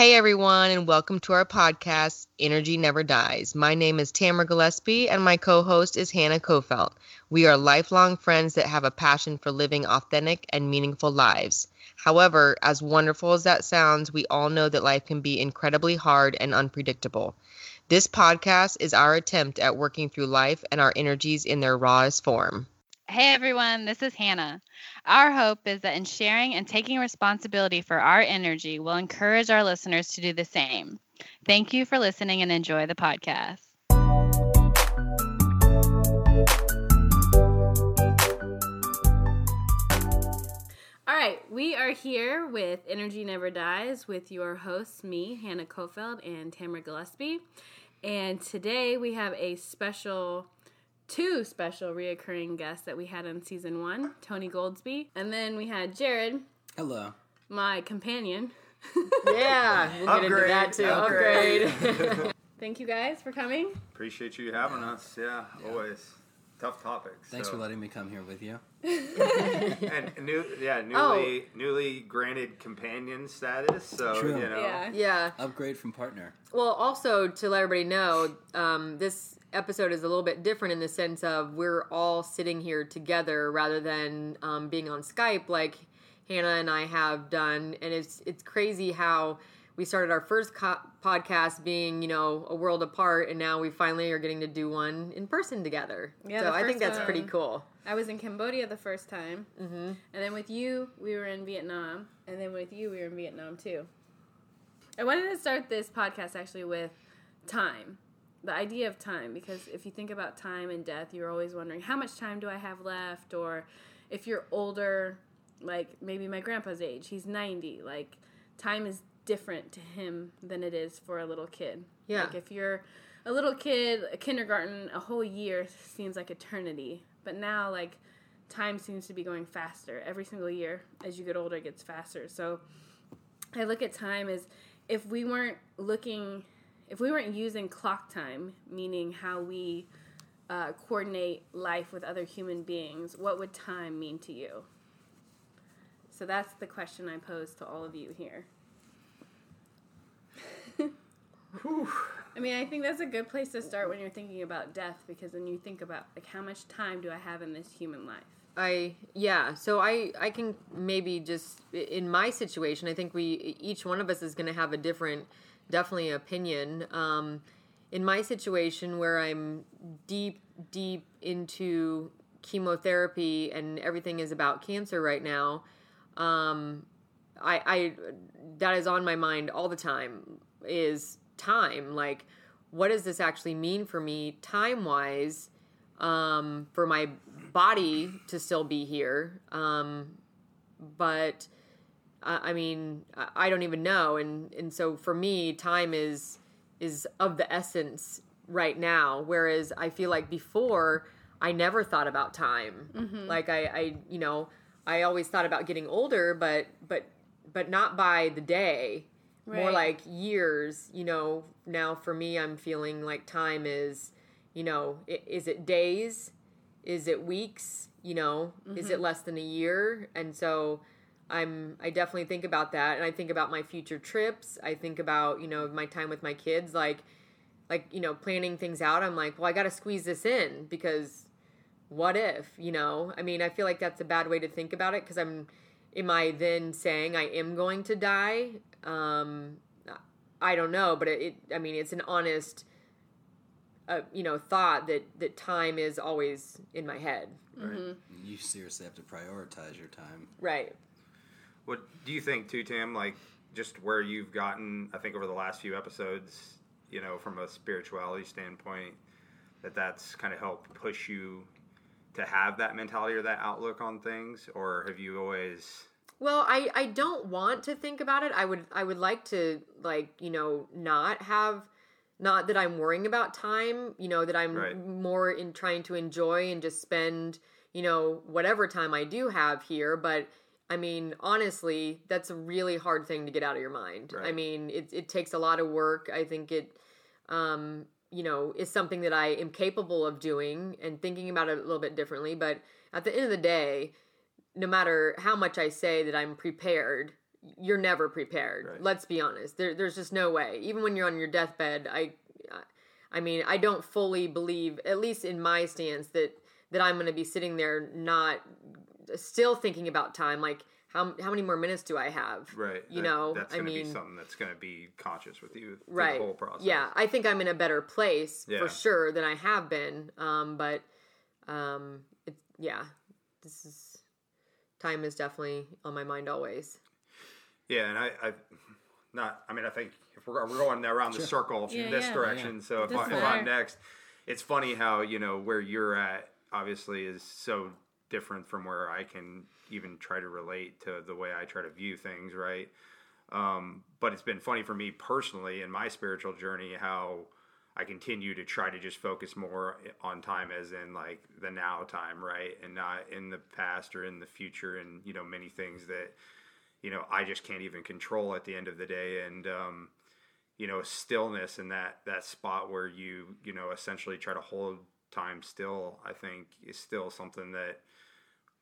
Hey everyone, and welcome to our podcast, Energy Never Dies. My name is Tamara Gillespie, and my co host is Hanna Kofelt. We are lifelong friends that have a passion for living authentic and meaningful lives. However, as wonderful as that sounds, we all know that life can be incredibly hard and unpredictable. This podcast is our attempt at working through life and our energies in their rawest form. Hey everyone, this is Hanna. Our hope is that in sharing and taking responsibility for our energy we'll encourage our listeners to do the same. Thank you for listening and enjoy the podcast. All right, we are here with Energy Never Dies with your hosts, me, Hanna Kofeld, and Tamara Gillespie. And today we have a special two special reoccurring guests that we had on season one Tony Goldsby, and then we had Jarrod, Hello. my companion. Yeah, we'll get into that too. upgrade. Upgrade. Thank you guys for coming. Appreciate you having us. Yeah, always tough topics. Thanks so. for letting me come here with you. and new, yeah, newly newly granted companion status. So True. you know, Yeah. yeah. Upgrade from partner. Well, also to let everybody know, um, this episode is a little bit different in the sense of we're all sitting here together rather than um, being on Skype like Hanna and I have done, and it's it's crazy how we started our first co- podcast being you know a world apart, and now we finally are getting to do one in person together. Yeah, so I think that's pretty cool. I was in Cambodia the first time, mm-hmm. and then with you, we were in Vietnam, and then with you, we were in Vietnam too. I wanted to start this podcast actually with time, the idea of time, because if you think about time and death, you're always wondering how much time do I have left, or if you're older, like maybe my grandpa's age, he's 90, like time is different to him than it is for a little kid. Yeah. Like if you're a little kid, a kindergarten, a whole year seems like eternity. But now, like, time seems to be going faster. Every single year, as you get older, it gets faster. So I look at time as if we weren't looking, if we weren't using clock time, meaning how we uh, coordinate life with other human beings, what would time mean to you? So that's the question I pose to all of you here. I mean, I think that's a good place to start when you're thinking about death because then you think about like how much time do I have in this human life? I yeah, so I I can maybe just in my situation, I think we each one of us is going to have a different definitely an opinion. Um in my situation where I'm deep deep into chemotherapy and everything is about cancer right now, um I I that is on my mind all the time is time like what does this actually mean for me time wise um, for my body to still be here. Um, but I, I mean, I, don't even know, and and so for me, time is is of the essence right now. Whereas I feel like before, I never thought about time. Mm-hmm. Like I, I, you know, I always thought about getting older, but but but not by the day. More like years, you know. Now for me, I'm feeling like time is you know, is it days? Is it weeks? You know, is it mm-hmm. less than a year? And so I'm I definitely think about that and I think about my future trips. I think about, you know, my time with my kids like like, you know, planning things out. I'm like, well, I got to squeeze this in because what if, you know? I mean, I feel like that's a bad way to think about it because I'm am I then saying I am going to die? Um I don't know, but it, it I mean, it's an honest uh, you know thought that that time is always in my head You seriously have to prioritize your time. right What do you think, too, Tim? Like just where you've gotten, I think over the last few episodes, you know, from a spirituality standpoint, that that's kind of helped push you to have that mentality or that outlook on things, or have you always? well i i don't want to think about it i would i would like to like you know not have not that i'm worrying about time you know that i'm Right. more in trying to enjoy and just spend you know whatever time i do have here but i mean honestly that's a really hard thing to get out of your mind i mean it, it takes a lot of work i think it um you know is something that i am capable of doing and thinking about it a little bit differently but at the end of the day no matter how much I say that I'm prepared, you're never prepared. Right. Let's be honest. There, there's just no way. Even when you're on your deathbed, I, I mean, I don't fully believe, at least in my stance, that that I'm going to be sitting there not still thinking about time. Like, how how many more minutes do I have? Right. You That- know, that's going to be mean, something that's going to be conscious with you through right. the whole process. Yeah, I think I'm in a better place Yeah. for sure than I have been. Um, but um, it, yeah, this is time is definitely on my mind always. Yeah, and I, I not. I mean, I think if we're, we're going around the circle Yeah, in this yeah. direction, so if, I, if. I'm next, it's funny how you know where you're at. Obviously, is so different from where I can even try to relate to the way I try to view things. Right. Um, but it's been funny for me personally in my spiritual journey how I continue to try to just focus more on time as in like the now time, right? And not in the past or in the future and, you know, many things that, you know, I just can't even control at the end of the day. And, um, you know, stillness and that, that spot where you, you know, essentially try to hold time still, I think is still something that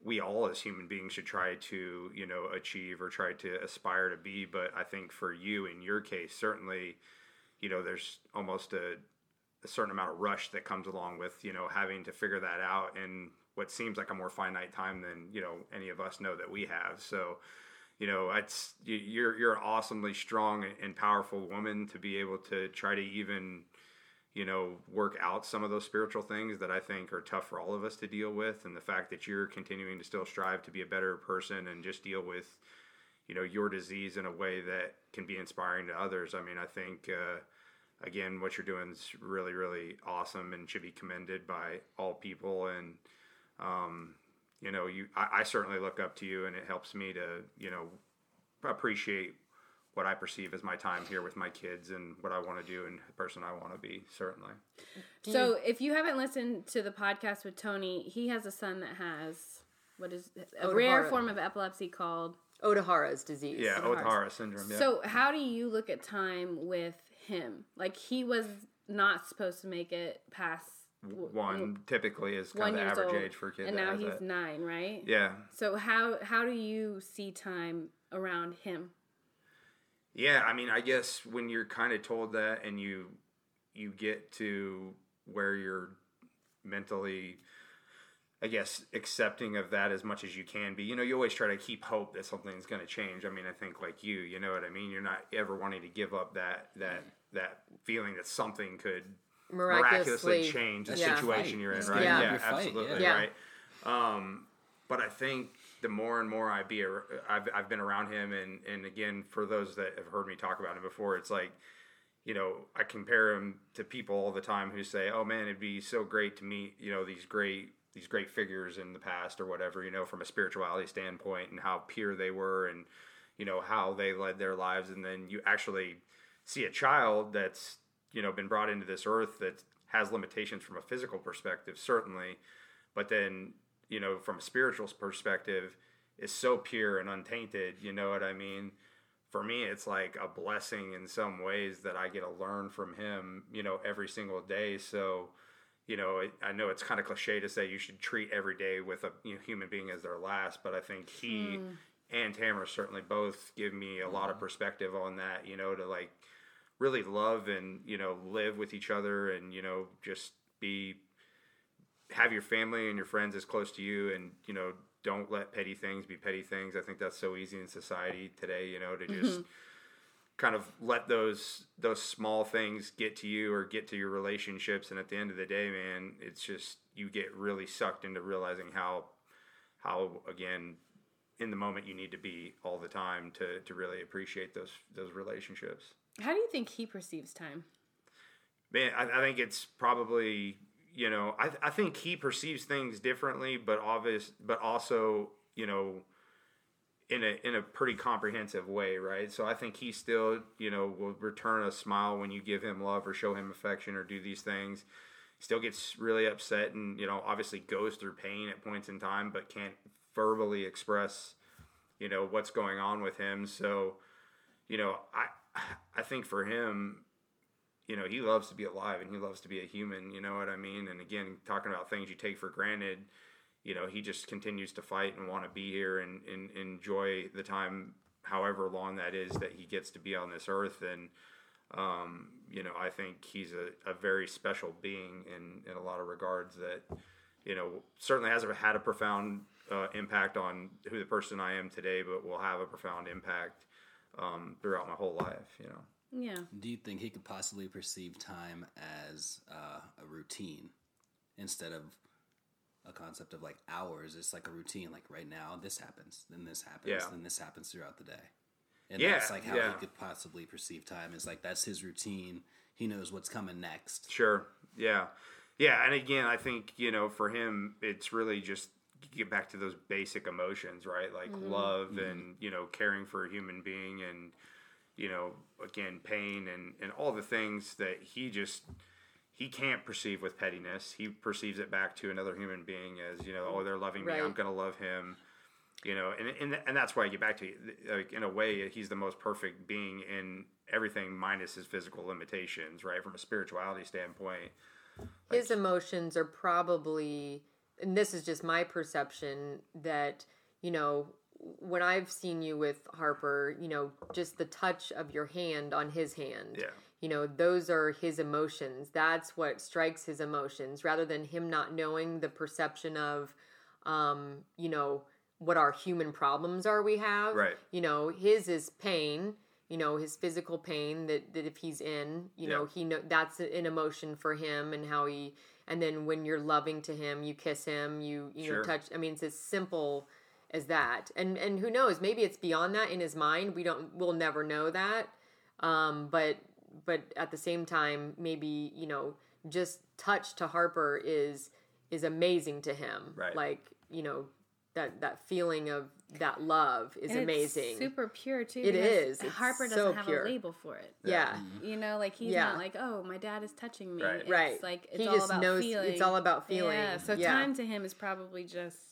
we all as human beings should try to, you know, achieve or try to aspire to be. But I think for you, in your case, certainly, you know, there's almost a, a certain amount of rush that comes along with, you know, having to figure that out in what seems like a more finite time than, you know, any of us know that we have. So, you know, it's you- you're you're an awesomely strong and powerful woman to be able to try to even, you know, work out some of those spiritual things that I think are tough for all of us to deal with, and the fact that you're continuing to still strive to be a better person and just deal with, you know, your disease in a way that can be inspiring to others. I mean, I think. Uh, again, what you're doing is really, really awesome and should be commended by all people. And, um, you know, you, I, I certainly look up to you and it helps me to, you know, appreciate what I perceive as my time here with my kids and what I want to do and the person I want to be, certainly. So if you haven't listened to the podcast with Tony, he has a son that has what is a rare form of epilepsy called. Ohtahara's disease. Yeah, Ohara. O'Hara syndrome. Yeah. So how do you look at time with him? Like he was not supposed to make it past one typically is kind of the average old, age for kids. and now he's that. nine, right? Yeah, So how how do you see time around him? Yeah, I mean, I guess when you're kind of told that and you you get to where you're mentally I guess accepting of that as much as you can be. You know, you always try to keep hope that something's going to change. I mean, I think like you, you know what I mean? You're not ever wanting to give up that that that feeling that something could miraculously, Miraculously. change the That's your situation fight. you're in, right? the end Yeah, of fight, absolutely, yeah. right. Um, but I think the more and more I be, I've, I've been around him, and and again, for those that have heard me talk about him before, it's like, you know, I compare him to people all the time who say, "Oh man, it'd be so great to meet, you know, these great these great figures in the past or whatever, you know, from a spirituality standpoint, and how pure they were, and you know how they led their lives, and then you actually see a child that's you know been brought into this earth that has limitations from a physical perspective, certainly, but then you know from a spiritual perspective is so pure and untainted. You know what I mean? For me, it's like a blessing in some ways that I get to learn from him. You know, every single day. So. You know, I I know it's kind of cliche to say you should treat every day with a you know, human being as their last, but I think he hmm. and Tamara certainly both give me a lot of hmm. perspective on that. You know, to like really love and you know live with each other and you know just be have your family and your friends as close to you and you know don't let petty things be petty things. I think that's so easy in society today you know to mm-hmm. just kind of let those those small things get to you or get to your relationships. And at the end of the day man it's just you get really sucked into realizing how how again in the moment you need to be all the time to to really appreciate those those relationships. How do you think he perceives time? Man, I, I think it's probably you know I I think he perceives things differently, but obvious, but also you know in a in a pretty comprehensive way, right? So I think he still you know will return a smile when you give him love or show him affection or do these things. Still gets really upset and you know obviously goes through pain at points in time, but can't verbally express you know what's going on with him. So you know I I think for him you know, he loves to be alive and he loves to be a human, you know what I mean? And again, talking about things you take for granted, you know, he just continues to fight and want to be here and, and enjoy the time however long that is that he gets to be on this earth and um, you know I think he's a, a very special being in in a lot of regards that you know certainly has had a profound uh, impact on who the person I am today, but will have a profound impact um, throughout my whole life. You know. Yeah. Do you think he could possibly perceive time as uh, a routine instead of a concept of like hours? It's like a routine. Like right now, this happens, then this happens, Yeah. then this happens throughout the day. And Yeah, that's like how yeah. he could possibly perceive time. Is like that's his routine. He knows what's coming next. Sure. Yeah. Yeah. And again, I think, you know, for him, it's really just get back to those basic emotions, right? Like love and, you know, caring for a human being and, you know, again, pain and, and all the things that he just, he can't perceive with pettiness. He perceives it back to another human being as, you know, oh, they're loving me. I'm going to love him. You know, and, and and that's why I get back to you. like in a way he's the most perfect being in everything minus his physical limitations, right? From a spirituality standpoint, his emotions are probably and this is just my perception that you know when i've seen you with harper you know just the touch of your hand on his hand Yeah. you know those are his emotions that's what strikes his emotions rather than him not knowing the perception of um you know what our human problems are we have Right. you know his is pain you know his physical pain that, that if he's in you know he know that's an emotion for him and how he and then when you're loving to him you kiss him you you know touch i mean it's as simple as that and and who knows maybe it's beyond that in his mind we don't we'll never know that um but but at the same time maybe you know just touch to harper is is amazing to him Right. like you know that that feeling of that love is And it's amazing super pure too. It because. It's Harper doesn't so have pure. a label for it. yeah You know, like he's Yeah. not like, oh, my dad is touching me. Right. It's Right. Like it's He all just about knows- feeling. it's all about feeling. Yeah. So Yeah. time to him is probably just.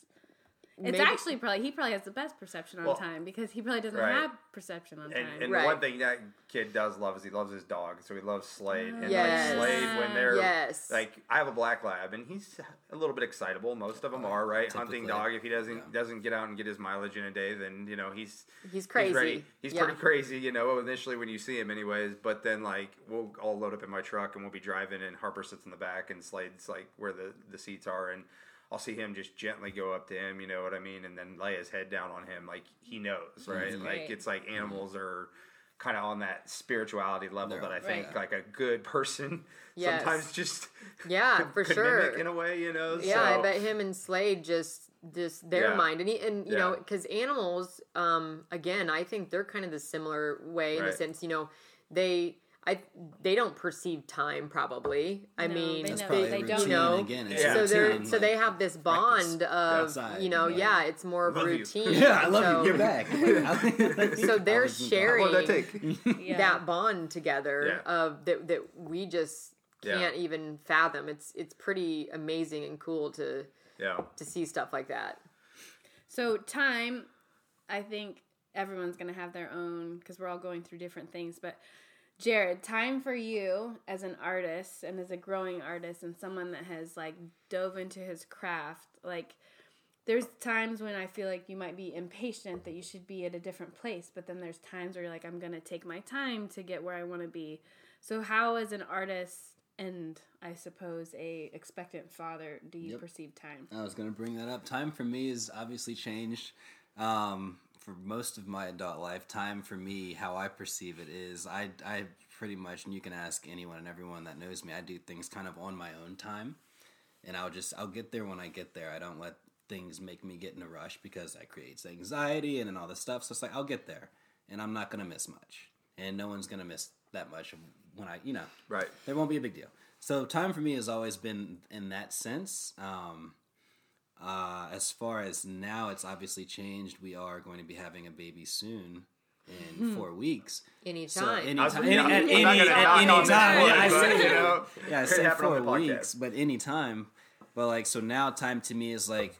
It's Maybe- actually probably he probably has the best perception on Well, time because he probably doesn't right. have perception on time. And, and Right. one thing that kid does love is he loves his dog. So he loves Slade. And Yes. like Slade, when they're Yes. like, I have a black lab, and he's a little bit excitable. Most of them uh, are, right? Hunting dog. If he doesn't Yeah. doesn't get out and get his mileage in a day, then you know he's he's crazy He's, ready. he's Yeah. pretty crazy, you know, initially when you see him, anyways. But then, like, we'll all load up in my truck and we'll be driving, and Harper sits in the back, and Slade's like where the, the seats are, and I'll see him just gently go up to him, you know what I mean, and then lay his head down on him, like he knows, right? Like it's like animals are kind of on that spirituality level They're that I think Right. like a good person Yes. sometimes just Yeah, could- for could sure. mimic in a way, you know. yeah i bet him and slade just just their Yeah. mind and he, and you know because animals um again i think they're kind of the similar way in Right. the sense you know they i they don't perceive time probably i No, mean they know- probably they don't. You know, again. It's Yeah. so they're routine, so they have this bond of outside. you know yeah, it's more of a you. routine Yeah, I love so, you. Get back. so they're sharing that take? yeah. that bond together Yeah. of that that we just can't even fathom. It's it's pretty amazing and cool to yeah. to see stuff like that. So time, I think everyone's gonna have their own because we're all going through different things. But Jarrod, time for you as an artist and as a growing artist and someone that has like dove into his craft, like. There's times when I feel like you might be impatient that you should be at a different place, but then there's times where you're like, I'm gonna take my time to get where I want to be. So, how, as an artist and I suppose a expectant father, do you Yep. perceive time? I was going to bring that up. Time for me has obviously changed. Um, for most of my adult life, time for me, how I perceive it is, I, I pretty much, and you can ask anyone and everyone that knows me, I do things kind of on my own time, and I'll just I'll get there when I get there. I don't let things make me get in a rush because that creates anxiety and, and all this stuff. So it's like I'll get there, and I'm not going to miss much, and no one's going to miss that much when I, you know, Right. there won't be a big deal. So time for me has always been in that sense. Um, uh, as far as now, it's obviously changed. We are going to be having a baby soon in four weeks. Anytime. I was- anytime, yeah, any, at I'm any, not gonna at knock any on time, wood, yeah, I but, said, you know, yeah, I said four the podcast. weeks, but any time. But like, so now time to me is like,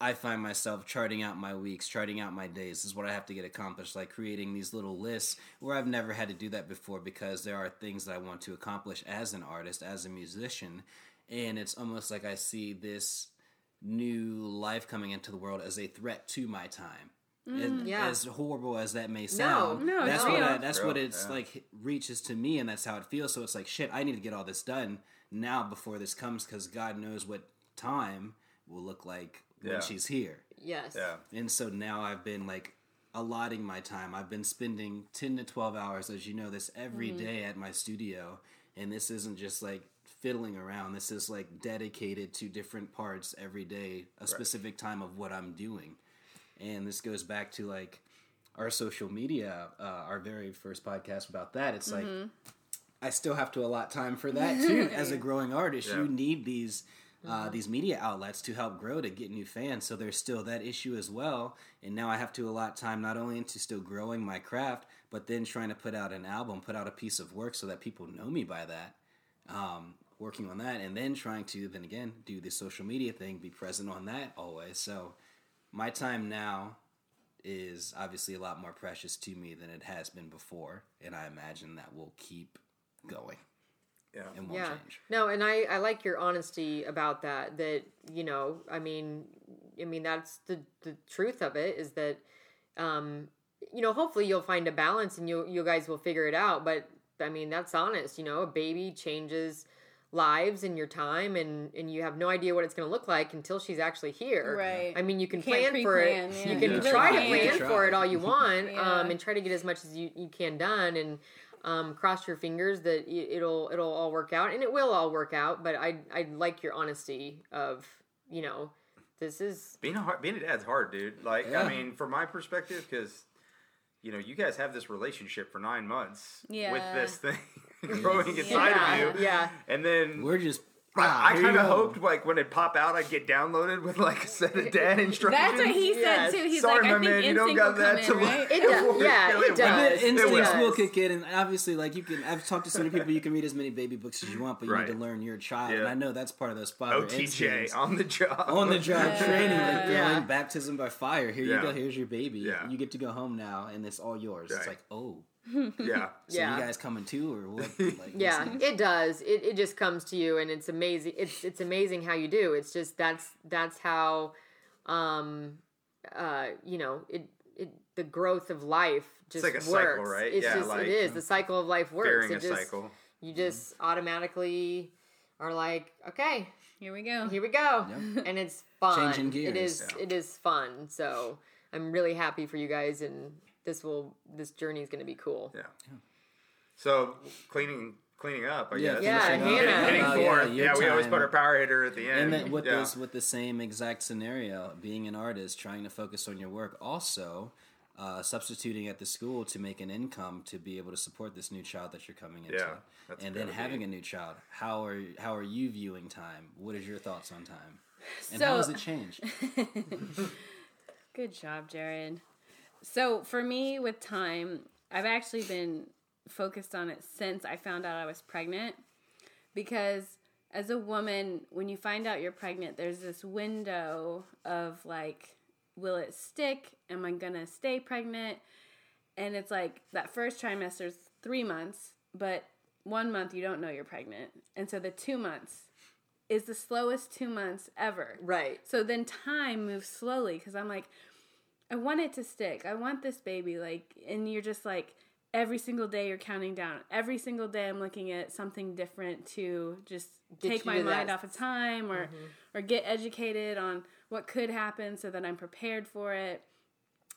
I find myself charting out my weeks, charting out my days. This is what I have to get accomplished, like creating these little lists where I've never had to do that before because there are things that I want to accomplish as an artist, as a musician. And it's almost like I see this new life coming into the world as a threat to my time mm, And Yeah. As horrible as that may sound, No, no, that's it's what real. I, that's what it's yeah. like reaches to me, and that's how it feels. So it's like shit. I need to get all this done now before this comes, because God knows what time will look like when she's here. Yes. Yeah. And so now I've been like allotting my time. I've been spending 10 to 12 hours, as you know, this every mm-hmm. day at my studio. And this isn't just like fiddling around. This is like dedicated to different parts every day, a specific time of what I'm doing. And this goes back to like our social media, uh, our very first podcast about that. It's like I still have to allot time for that too. As a growing artist, Yeah. you need these uh, these media outlets to help grow to get new fans. So there's still that issue as well. And now I have to allot time not only into still growing my craft, but then trying to put out an album, put out a piece of work so that people know me by that. Um, working on that, and then trying to then again do the social media thing, be present on that always. So my time now is obviously a lot more precious to me than it has been before, and I imagine that will keep going Yeah. and won't Yeah. change. No, and I, I like your honesty about that. That you know, I mean, I mean that's the the truth of it is that, um, you know, hopefully you'll find a balance and you you guys will figure it out. But I mean, that's honest. You know, a baby changes lives and your time and and you have no idea what it's going to look like until she's actually here Right. i mean you can Can't plan for it pre-plan, yeah. you can You really try to plan You can for it all you want Yeah. um and try to get as much as you, you can done and um, cross your fingers that it'll it'll all work out and it will all work out but i i like your honesty of you know this is Being a hard, being a dad's hard, dude. Like, Yeah. I mean, from my perspective, because you know, you guys have this relationship for nine months with this thing growing inside yeah of you, yeah and then We're just. I, ah, I here kind of hoped like when it pop out, I'd get downloaded with like a set of dad instructions. That's what he Yes. said too. He's Sorry, like, my think man, you don't got that come to in, right? it does yeah It it will. does The instincts will kick in, and obviously, like you can. I've talked to so many people. You can read as many baby books as you want, but you Right. need to learn your child. And I know that's part of those father OTJ instincts. on the job. on the job Yeah. training, like Yeah. going baptism by fire. Here Yeah. you go. Here's your baby. Yeah. You get to go home now, and it's all yours. It's like, oh, yeah. so Yeah. you guys coming too, or what? Like, yeah it does it, it just comes to you and it's amazing it's it's amazing how you do it's just that's that's how um uh you know it it the growth of life just like a works cycle, right? it's Yeah, just like, it is the cycle of life works it a just cycle. you just automatically are like okay Here we go. here we go Yeah. and it's fun Changing it gears. is Yeah. it is fun so i'm really happy for you guys and this will this journey is going to be cool Yeah. So cleaning cleaning up, I Yeah, guess. Yeah, finishing up. Hanna. Hitting Oh, forth. yeah, Yeah, we always put our power hitter at the end. And then with yeah. this, with the same exact scenario, being an artist, trying to focus on your work, also uh, substituting at the school to make an income to be able to support this new child that you're coming into, Yeah, and then having be- a new child. How are how are you viewing time? What is your thoughts on time? And So- how has it changed? Good job, Jarrod. So for me with time, I've actually been focused on it since I found out I was pregnant because as a woman, when you find out you're pregnant, there's this window of like, will it stick? Am I gonna stay pregnant? And it's like that first trimester is three months, but one month you don't know you're pregnant. And so the two months is the slowest two months ever. right So then time moves slowly because I'm like, I want it to stick. I want this baby. Like, and you're just like, every single day you're counting down. Every single day I'm looking at something different to just Get take my mind that- off of time or, or get educated on what could happen so that I'm prepared for it.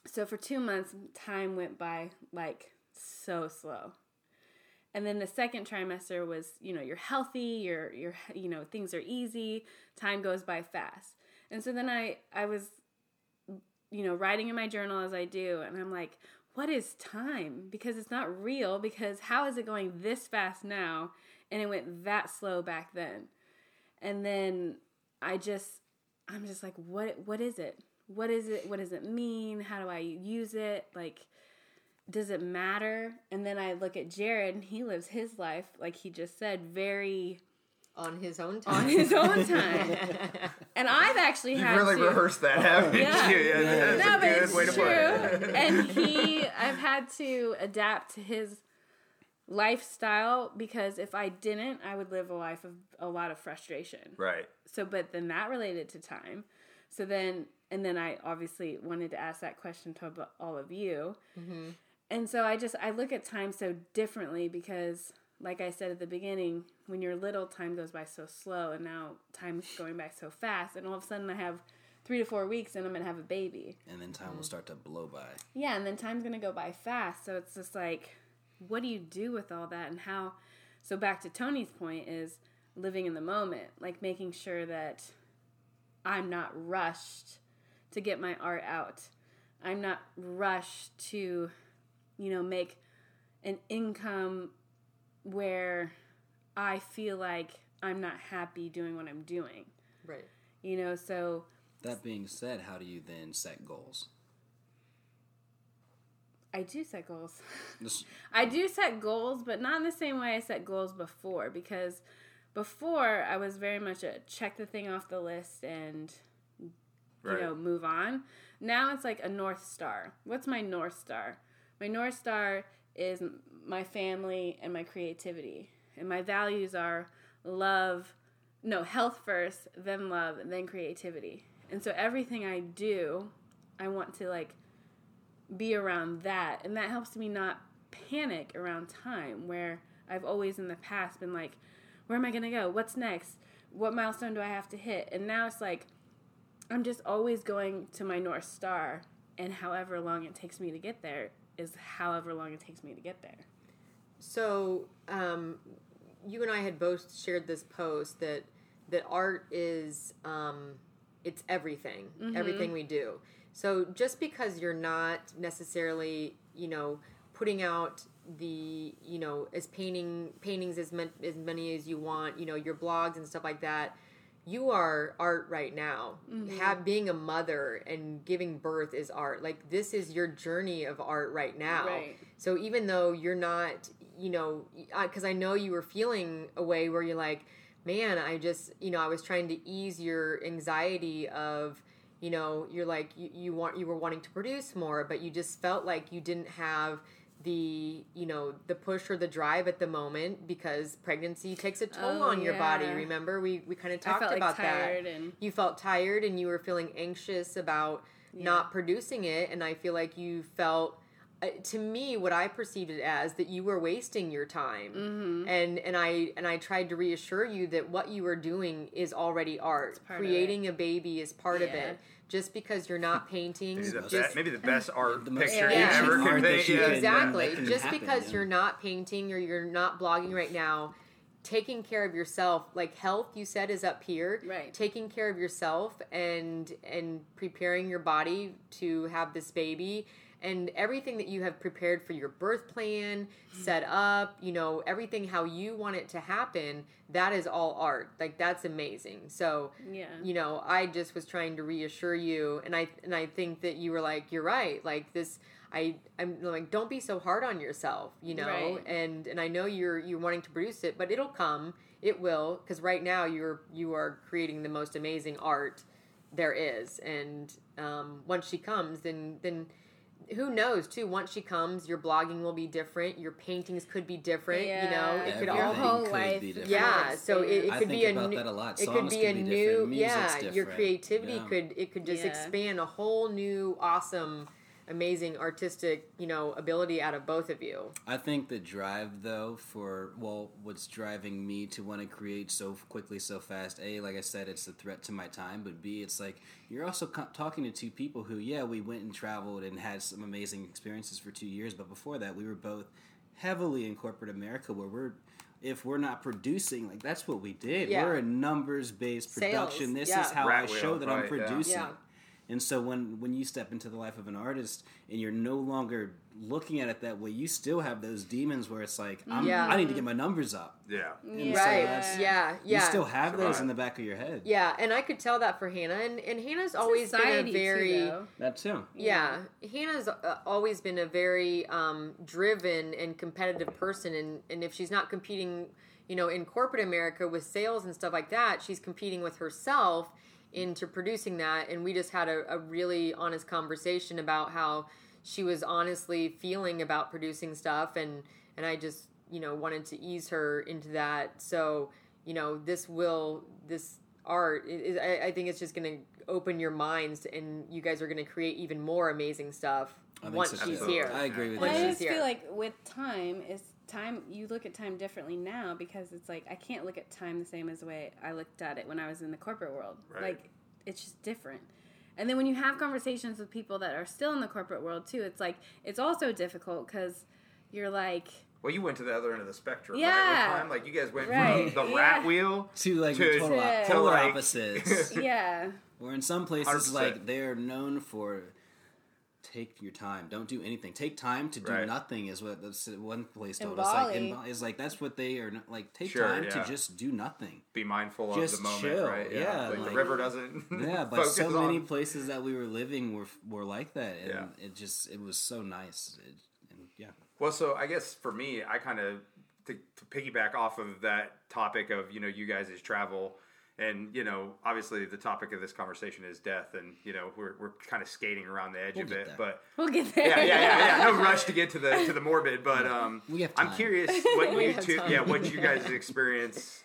So for two months, time went by like so slow. And then the second trimester was, you know, you're healthy, you're you're you know, things are easy, time goes by fast. And so then I I was you know, writing in my journal as I do and I'm like, what is time? Because it's not real because how is it going this fast now and it went that slow back then? And then I just I'm just like what what is it? What is it? What does it mean? How do I use it? Like does it matter? And then I look at Jarrod and he lives his life like he just said very on his own time on his own time. and I've actually You've had really to rehearsed that, haven't Yeah. you? Yeah, Yeah. that's no, a but good it's way true. it. and he, I've had to adapt to his lifestyle because if I didn't, I would live a life of a lot of frustration. right. So, but then that related to time. So then, and then I obviously wanted to ask that question to all of you. Mm-hmm. And so I just I look at time so differently because like I said at the beginning, when you're little, time goes by so slow, and now time's going by so fast, and all of a sudden I have three to four weeks, and I'm gonna have a baby. And then time will mm. start to blow by. Yeah, and then time's gonna go by fast. So it's just like, what do you do with all that, and how? So back to Tony's point is living in the moment, like making sure that I'm not rushed to get my art out. I'm not rushed to, you know, make an income where I feel like I'm not happy doing what I'm doing. Right. You know, so That being said, how do you then set goals? I do set goals. I do set goals, but not in the same way I set goals before because before I was very much a check the thing off the list and Right. you know move on. Now it's like a north star. What's my north star? My north star is my family and my creativity. And my values are love, no, health first, then love, then creativity. And so everything I do, I want to like be around that and that helps me not panic around time where I've always in the past been like where am I going to go? What's next? What milestone do I have to hit? And now it's like I'm just always going to my north star and however long it takes me to get there is however long it takes me to get there. So, um, you and I had both shared this post that that art is um, it's everything, everything we do. So just because you're not necessarily, you know, putting out the, you know, as painting paintings as, man, as many as you want, you know, your blogs and stuff like that, you are art right now. Have being a mother and giving birth is art. Like this is your journey of art right now. Right. So even though you're not, you know, because I know you were feeling a way where you're like, man, I just, you know, I was trying to ease your anxiety of, you know, you're like you, you want you were wanting to produce more, but you just felt like you didn't have the you know the push or the drive at the moment because pregnancy takes a toll Oh, on your body. remember we we kind of talked like about tired that and you felt tired and you were feeling anxious about not producing it and i feel like you felt uh, to me what i perceived it as that you were wasting your time Mm-hmm. and and i and i tried to reassure you that what you are doing is already art creating a baby is part of it just because you're not painting Maybe the, just be- maybe the best art The picture Yeah. you ever art paint. Yeah. exactly that just happen, because yeah. you're not painting or you're not blogging right now taking care of yourself like health you said is up here Right. taking care of yourself and and preparing your body to have this baby and everything that you have prepared for your birth plan set up you know everything how you want it to happen that is all art. Like that's amazing. So yeah. you know i just was trying to reassure you and i and i think that you were like you're right. Like this i i'm like don't be so hard on yourself you know? Right. and and i know you're you're wanting to produce it but it'll come. It will because right now you're you are creating the most amazing art there is. And um, once she comes then then who knows too once she comes your blogging will be different your paintings could be different you know Yeah. it could Your all whole could life be is different. yeah, so it, it I could think be a about new, that a lot. it could be a be new different. Yeah. Your creativity Yeah. could it could just Yeah. expand a whole new awesome, amazing artistic you know ability out of both of you. I think the drive, though, for well, what's driving me to want to create so quickly, so fast. A, like I said, it's a threat to my time, but B, it's like you're also co- talking to two people who, yeah, we went and traveled and had some amazing experiences for two years, but before that, we were both heavily in corporate America, where we're if we're not producing, like that's what we did. Yeah. We're a numbers based Sales, production. This yeah. is how Rat I show that right, I'm yeah. producing. Yeah. And so when when you step into the life of an artist and you're no longer looking at it that way, you still have those demons where it's like, I'm, Yeah. I need to get my numbers up. Yeah. And Right? that's- yeah, yeah. You still have those Survive. in the back of your head. yeah, and I could tell that for Hanna, and, and Hanna's always been a Society, too, very though. That too. Yeah, Hanna's uh, always been a very um, driven and competitive person, and and if she's not competing, you know, in corporate America with sales and stuff like that, she's competing with herself into producing that. And we just had a, a really honest conversation about how she was honestly feeling about producing stuff, and and I just you know wanted to ease her into that. So you know, this will this art. It, it, I, I think it's just going to open your minds and you guys are going to create even more amazing stuff once so, she's too. here. I agree with And Once I just feel like with time is time you look at time differently now because it's like I can't look at time the same as the way I looked at it when I was in the corporate world. Right. Like it's just different. And then when you have conversations with people that are still in the corporate world too, it's like it's also difficult because you're like, Well, you went to the other end of the spectrum. Right? Yeah. With time. Like you guys went Right, from the yeah. rat wheel to like To- total, to- polar like- opposites. yeah, Where in some places, 100%. like they're known for take your time, don't do anything. Take time to do Right. nothing is what that's one place In told us. Like in Bali. Bali, is like that's what they are not- like. Take Sure, time yeah. to just do nothing. be mindful Just of the moment, chill, right? yeah, like, like- the river doesn't. Yeah, but focus so many places that we were living were were like that, and Yeah. it just it was so nice. It, and yeah, Well, so I guess for me, I kind of to, to piggyback off of that topic of you know you guys' travel, and you know obviously the topic of this conversation is death, and you know we're we're kind of skating around the edge We'll of it, there. but we'll get there. yeah, yeah, yeah, yeah. No rush to get to the to the morbid, but um, We have I'm curious what you two, time. yeah, what you guys experience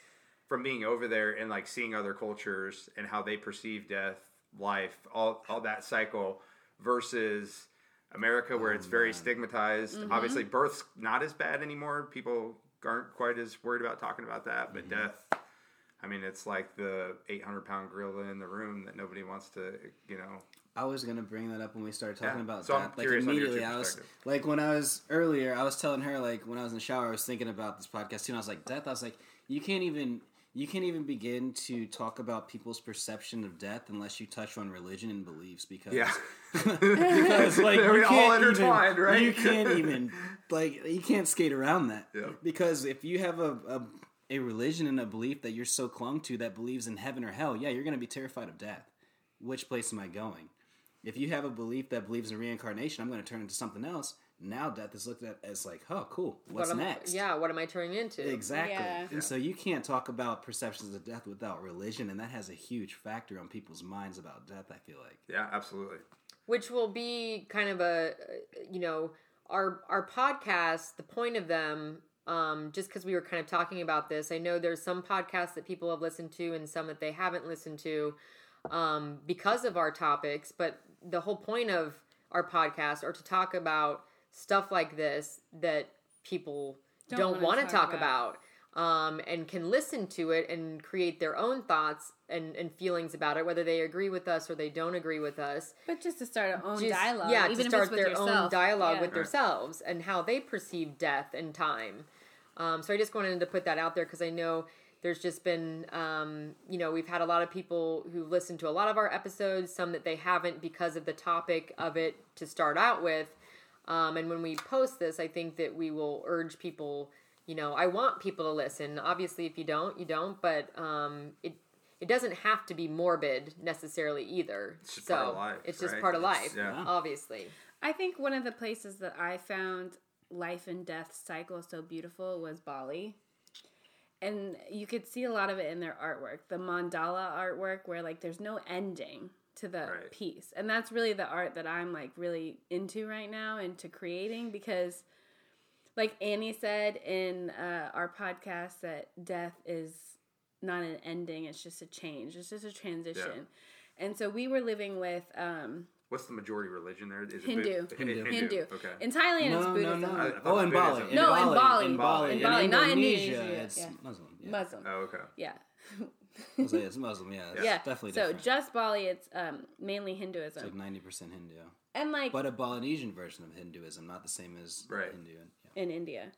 from being over there and like seeing other cultures and how they perceive death, life, all all that cycle versus America, where it's very stigmatized. Obviously, birth's not as bad anymore. People aren't quite as worried about talking about that, but death. I mean, it's like the 800 pound gorilla in the room that nobody wants to, you know. I was gonna bring that up when we started talking Yeah. about So I'm that. Like on your immediately, I was like when I was earlier, I was telling her like when I was in the shower, I was thinking about this podcast too, and I was like, death. I was like, you can't even you can't even begin to talk about people's perception of death unless you touch on religion and beliefs because Yeah. because like They're you all can't intertwined, even, right? You can't even like you can't skate around that. Because if you have a, a a religion and a belief that you're so clung to that believes in heaven or hell, yeah, you're going to be terrified of death. Which place am I going? If you have a belief that believes in reincarnation, I'm going to turn into something else. Now death is looked at as like, oh, cool. What's what am, next? Yeah, what am I turning into? Exactly. Yeah. And so you can't talk about perceptions of death without religion, and that has a huge factor on people's minds about death, I feel like. Yeah, absolutely. which will be kind of a you know our our podcast the point of them um, just because we were kind of talking about this i know there's some podcasts that people have listened to and some that they haven't listened to um, because of our topics but the whole point of our podcast are to talk about stuff like this that people Don't don't, wanna talk talk about, um, and can listen to it and create their own thoughts and, and feelings about it whether they agree with us or they don't agree with us But just to start our own just- dialogue, Yeah, even to start their yourself. own dialogue Yeah. with themselves and how they perceive death and time. Um, so I just wanted to put that out there because I know there's just been, um, you know, we've had a lot of people who listen to a lot of our episodes, some that they haven't because of the topic of it to start out with. Um, and when we post this, I think that we will urge people. You know, I want people to listen. Obviously, if you don't, you don't. But um, it it doesn't have to be morbid necessarily either. It's just so part of life, it's just right? part of life, yeah. obviously. I think one of the places that I found life and death cycle so beautiful was Bali. And you could see a lot of it in their artwork, the mandala artwork, where like there's no ending to the Right. piece. And that's really the art that I'm like really into right now, into creating because, like Annie said in uh, our podcast, that death is not an ending, it's just a change, it's just a transition. And so we were living with um, What's the majority religion there? Is it Hindu. Bu- Hindu. Hindu. Okay. In Thailand, it's No, no, Buddhism. no. I- I Oh, in Bali. Buddhism. In No, in Bali. Bali. In In Bali. In In Bali, not Indonesia, Indonesia, It's yeah. Muslim. Yeah. Muslim. Oh, okay. Yeah. I was like, it's Muslim, yeah. It's yeah. definitely so different. just Bali, it's um, mainly Hinduism. it's like 90% Hindu. and like But a Polynesian version of Hinduism, not the same as Right. Hindu. Yeah. in India.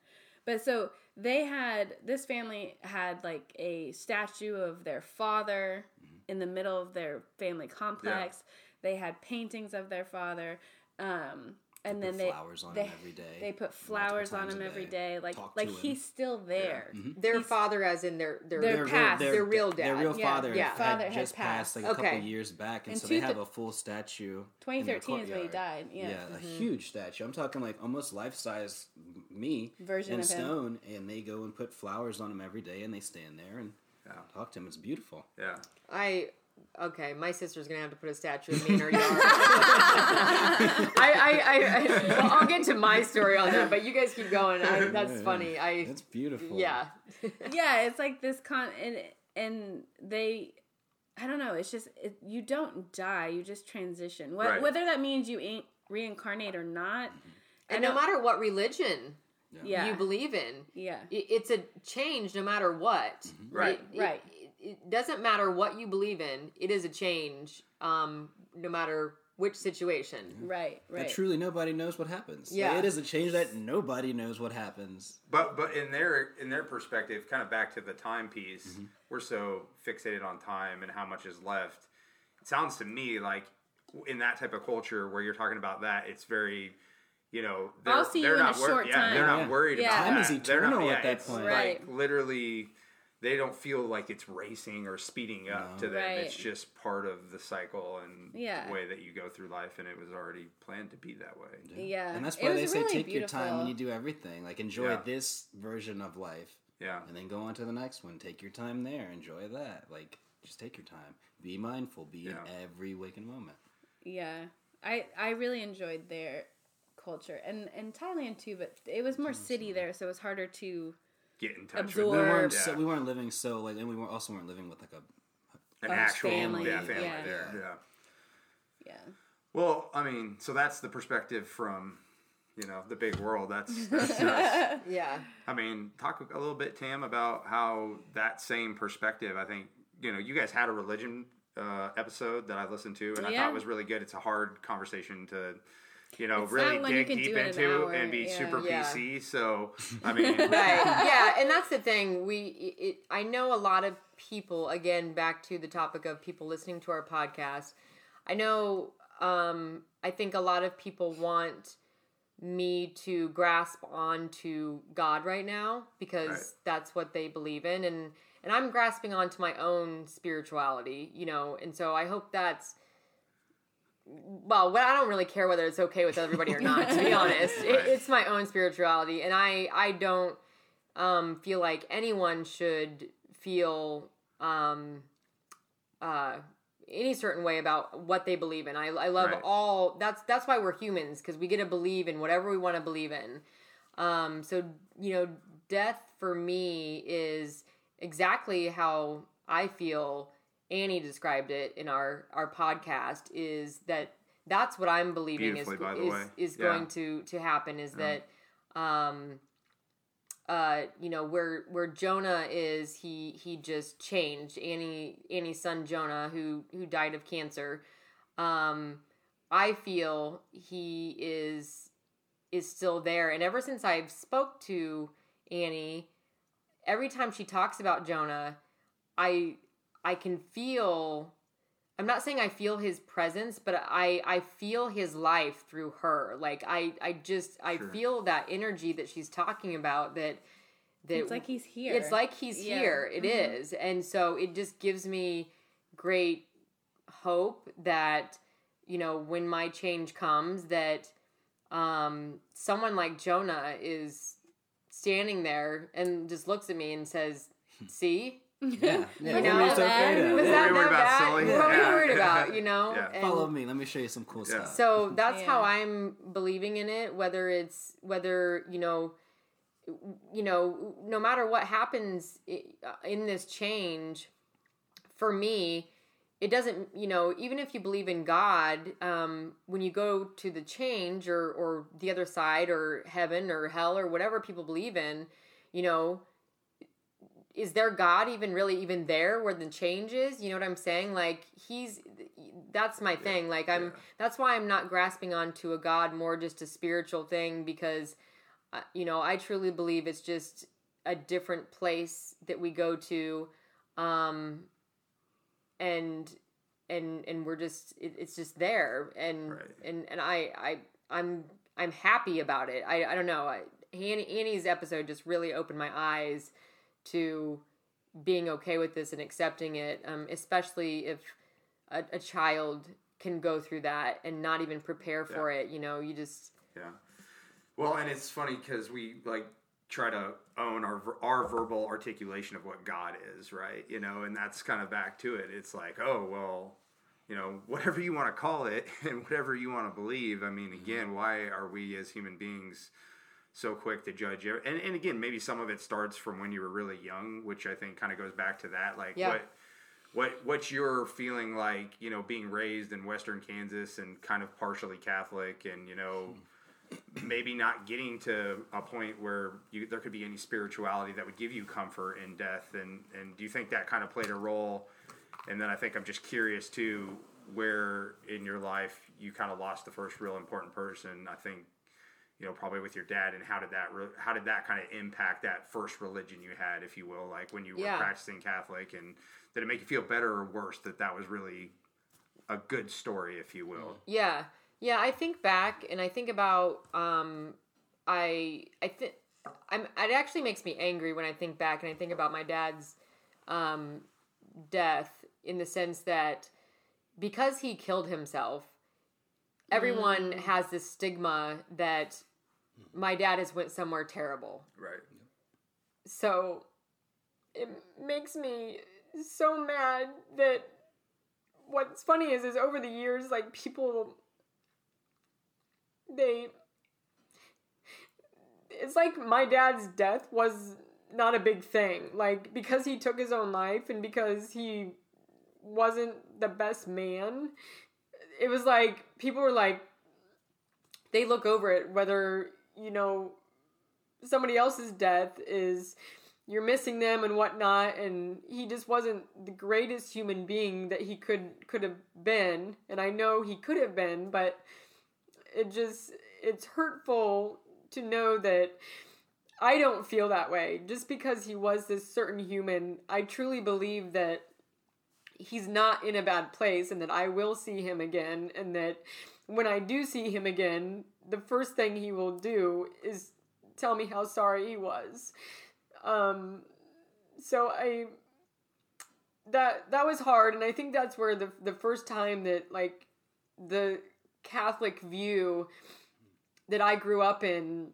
But so they had this family had like a statue of their father Mm-hmm. in the middle of their family complex. They had paintings of their father. Um, and then put they flowers on they, him every day, They put flowers on him every day, day. Like talk like to him. he's still there. Their He's- father, as in their their, Their their past. their real dad, Their dad. real Yeah. father, Yeah. had Father had just passed. passed like a Okay. couple years back, and In so they two have a full statue. 2013 is when he died. Yeah. Yeah, a huge statue. I'm talking like almost life size me Version in of him. stone, and they go and put flowers on him every day, and they stand there and Yeah. talk to him. It's beautiful. Yeah. I okay. My sister's gonna have to put a statue of me in her yard. I, I, I, I well, I'll get to my story on that, but you guys keep going. I, that's Yeah, funny. I It's beautiful. yeah. yeah, it's like this con and and they I don't know. It's just it, you don't die. You just transition. Wh- Right. Whether that means you ain't reincarnate or not. And no matter what religion Yeah. you believe in, yeah. it's a change no matter what. Mm-hmm. Right. It- it- Right. It, it doesn't matter what you believe in. It is a change, um, no matter which situation. Right. That Right. truly nobody knows what happens. Yeah. Like, it is a change that nobody knows what happens. But but in their in their perspective, kind of back to the time piece, Mm-hmm. we're so fixated on time and how much is left. It sounds to me like in that type of culture where you're talking about that, it's very, you know, they're, I'll see they're you in not a wor- short yeah, they're not Yeah. worried Yeah. about Time that. is They're not- eternal yeah, at that it's point. Like Right. literally, they don't feel like it's racing or speeding up to them. Right. It's just part of the cycle and Yeah. the way that you go through life, and it was already planned to be that way. Yeah. And that's why was they say really take your time when you do everything. Like enjoy Yeah. this version of life Yeah. and then go on to the next one. Take your time there. Enjoy that. Like just take your time. Be mindful. Be Yeah. in every waking moment. Yeah, I I really enjoyed their culture and and Thailand too, but it was more city there, so it was harder to Get in touch Absorb. We with weren't Yeah. so, we weren't living so like and we weren't also weren't living with like a an actual family, yeah, family yeah. there. Yeah. yeah. Well, I mean, so that's the perspective from, you know, the big world. That's, that's us. Yeah. I mean, talk a little bit, Tam, about how that same perspective. I think you know, you guys had a religion uh, episode that I listened to, and I thought was really good. It's a hard conversation to. You know, It's really not one you dig deep do in an into hour, and be yeah. super Yeah. PC. So, I mean, right yeah and that's the thing we it, i know a lot of people again back to the topic of people listening to our podcast i know um i think a lot of people want me to grasp onto god right now because Right. that's what they believe in and and i'm grasping onto my own spirituality you know and so i hope that's well, well, I don't really care whether it's okay with everybody or not. To be honest, it, it's my own spirituality, and I I don't um, feel like anyone should feel um, uh, any certain way about what they believe in. I, I love Right. all. That's that's why we're humans because we get to believe in whatever we want to believe in. Um, so you know, death for me is exactly how I feel. Annie described it in our our podcast. Is that that's what I'm believing is is, is Yeah. going to to happen. Is that um, uh, you know where where Jonah is he he just changed Annie Annie's son Jonah who who died of cancer. Um, I feel he is is still there, and ever since I've spoke to Annie, every time she talks about Jonah, I I can feel. I'm not saying I feel his presence, but I I feel his life through her. Like I I just I Sure. feel that energy that she's talking about. That that It's like he's here. It's like he's Yeah. here. It is, Mhm. and so it just gives me great hope that you know when my change comes that um someone like Jonah is standing there and just looks at me and says, "See." Yeah. yeah You don't know, be so afraid was that What worried that about, bad? silly? What were you worried about? You know, Yeah. Follow me. Let me show you some cool Yeah. stuff. So that's how I'm believing in it. Whether it's whether you know, you know, no matter what happens in this change, for me, it doesn't. You know, even if you believe in God, um, when you go to the change or or the other side or heaven or hell or whatever people believe in, you know, is there God even really even there where the change is? You know what I'm saying? Like he's that's my thing. Like I'm yeah. that's why I'm not grasping onto a God more just a spiritual thing because uh, you know, I truly believe it's just a different place that we go to um and and and we're just it, it's just there and Right. and and I I I'm I'm happy about it. I I don't know. I, Annie, Annie's episode just really opened my eyes to being okay with this and accepting it, um, especially if a, a child can go through that and not even prepare for it. You know, you just Yeah. Well, and it's funny because we like try to own our our verbal articulation of what God is, right? You know, and that's kind of back to it. It's like, oh well, you know, whatever you want to call it and whatever you want to believe. I mean, again, why are we as human beings so quick to judge? And and again, maybe some of it starts from when you were really young, which I think kind of goes back to that. Like Yeah. what what what's your feeling like? You know, being raised in Western Kansas and kind of partially Catholic, and you know, hmm. maybe not getting to a point where you, there could be any spirituality that would give you comfort in death, and and do you think that kind of played a role? And then I think I'm just curious too, where in your life you kind of lost the first real important person. I think you know probably with your dad and how did that re- how did that kind of impact that first religion you had if you will like when you were Yeah. practicing catholic and did it make you feel better or worse that that was really a good story if you will Yeah, yeah. I think back and I think about um, I I think I'm. It actually makes me angry when I think back and I think about my dad's um, death in the sense that because he killed himself, everyone has this stigma that my dad has went somewhere terrible. right So it makes me so mad that what's funny is is over the years like people they it's like my dad's death was not a big thing like because he took his own life and because he wasn't the best man it was like people were like they look over it whether you know somebody else's death is you're missing them and whatnot and he just wasn't the greatest human being that he could could have been. And i know he could have been but it just it's hurtful to know that i don't feel that way. Just because he was this certain human i truly believe that he's not in a bad place and that i will see him again and that when i do see him again the first thing he will do is tell me how sorry he was. Um so i that that was hard and i think that's where the the first time that like the catholic view that i grew up in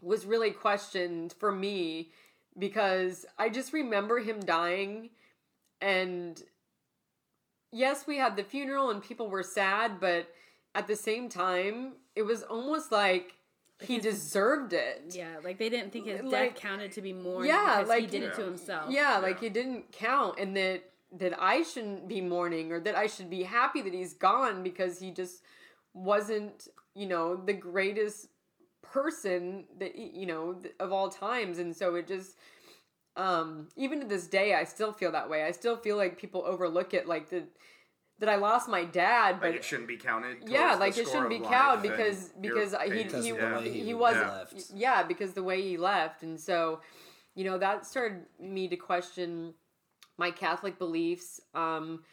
was really questioned for me because i just remember him dying and yes we had the funeral and people were sad but at the same time it was almost like he deserved it Yeah, like they didn't think his Like- death counted to be more Yeah, because like- he did it to himself. yeah, like it didn't count, and that that I shouldn't be mourning or that I should be happy that he's gone because he just wasn't, you know, the greatest person that you know of all times, and so it just. Um, even to this day, I still feel that way. I still feel like people overlook it, like that that I lost my dad, but like it shouldn't be counted yeah, the like it shouldn't be life counted because because he he, of the way he, he was left. yeah because the way he left. And so you know that started me to question my Catholic beliefs um,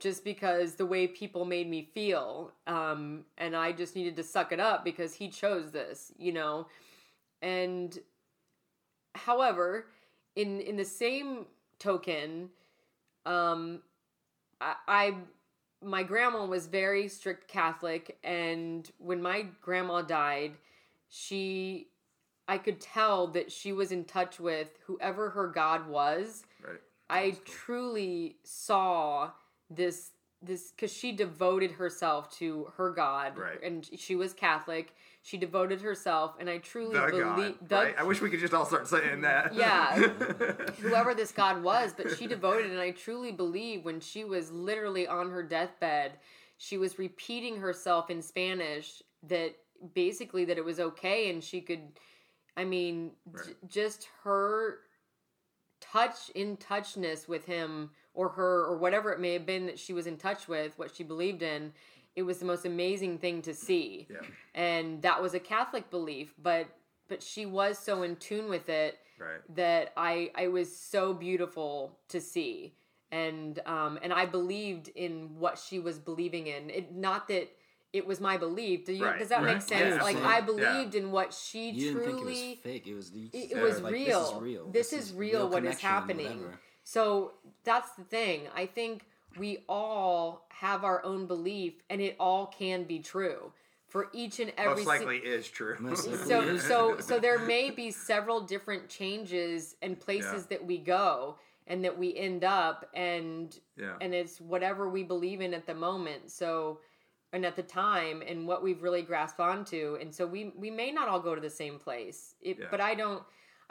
just because the way people made me feel um, and I just needed to suck it up because he chose this you know? And however in in the same token um I, I my grandma was very strict Catholic, and when my grandma died, she, I could tell that she was in touch with whoever her God was. right I truly saw this this because she devoted herself to her God, Right. and she was Catholic. She devoted herself, and I truly the believe God, right? I wish we could just all start saying that. Yeah. whoever this God was, but she devoted, and I truly believe when she was literally on her deathbed, she was repeating herself in Spanish that basically that it was okay and she could, I mean, j- just her touch in touchness with him or her or whatever it may have been that she was in touch with, what she believed in. It was the most amazing thing to see yeah, and that was a Catholic belief, but but she was so in tune with it right. that I I was so beautiful to see, and um and I believed in what she was believing in. It not that it was my belief. Do you, Right, does that right. make sense? Yeah, like. I believed in what she You didn't truly. think it was fake. It was. It, it was like, real. This is real. This is real what is happening. So that's the thing. I think we all have our own belief, and it all can be true for each and every. Most si- likely is true. So so so there may be several different changes and places Yeah. that we go and that we end up and yeah, and it's whatever we believe in at the moment so and at the time and what we've really grasped onto and so we we may not all go to the same place it, Yeah. but i don't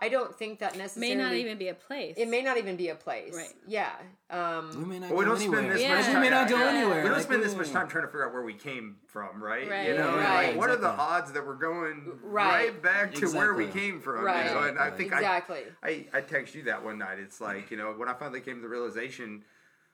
I don't think that necessarily May not even be a place. It may not even be a place. Right. Yeah. Um, We may not Well, we go don't spend anywhere. this Yeah. much We time. may not go yeah. anywhere. We don't Like, spend this much time trying to figure out where we came from, right? Right. You know, Right. like what are the odds that we're going Right. right, back to where we came from? Right. You know, and I think I exactly. I, I text you that one night. It's like, you know, when I finally came to the realization,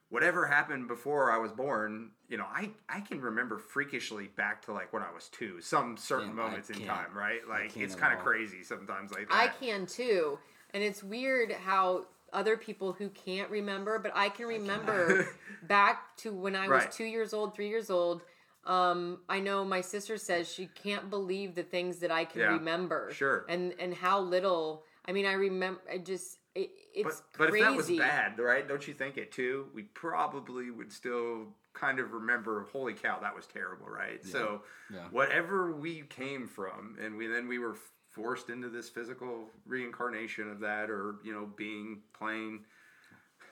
whatever happened before I was born, you know, I, I can remember freakishly back to like when I was two, some certain Can't- I moments in time, right? Like it's kind of crazy sometimes like I can too. And it's weird how other people who can't remember, but I can remember back to when I was Right. two years old, three years old. Um, I know my sister says she can't believe the things that I can Yeah, remember. sure. And and how little. I mean, I remember. I just it, it's But, but crazy. if that was bad, right? Don't you think it too? We probably would still kind of remember, holy cow, that was terrible, right? So Yeah. whatever we came from, and we then we were forced into this physical reincarnation of that, or you know, being plain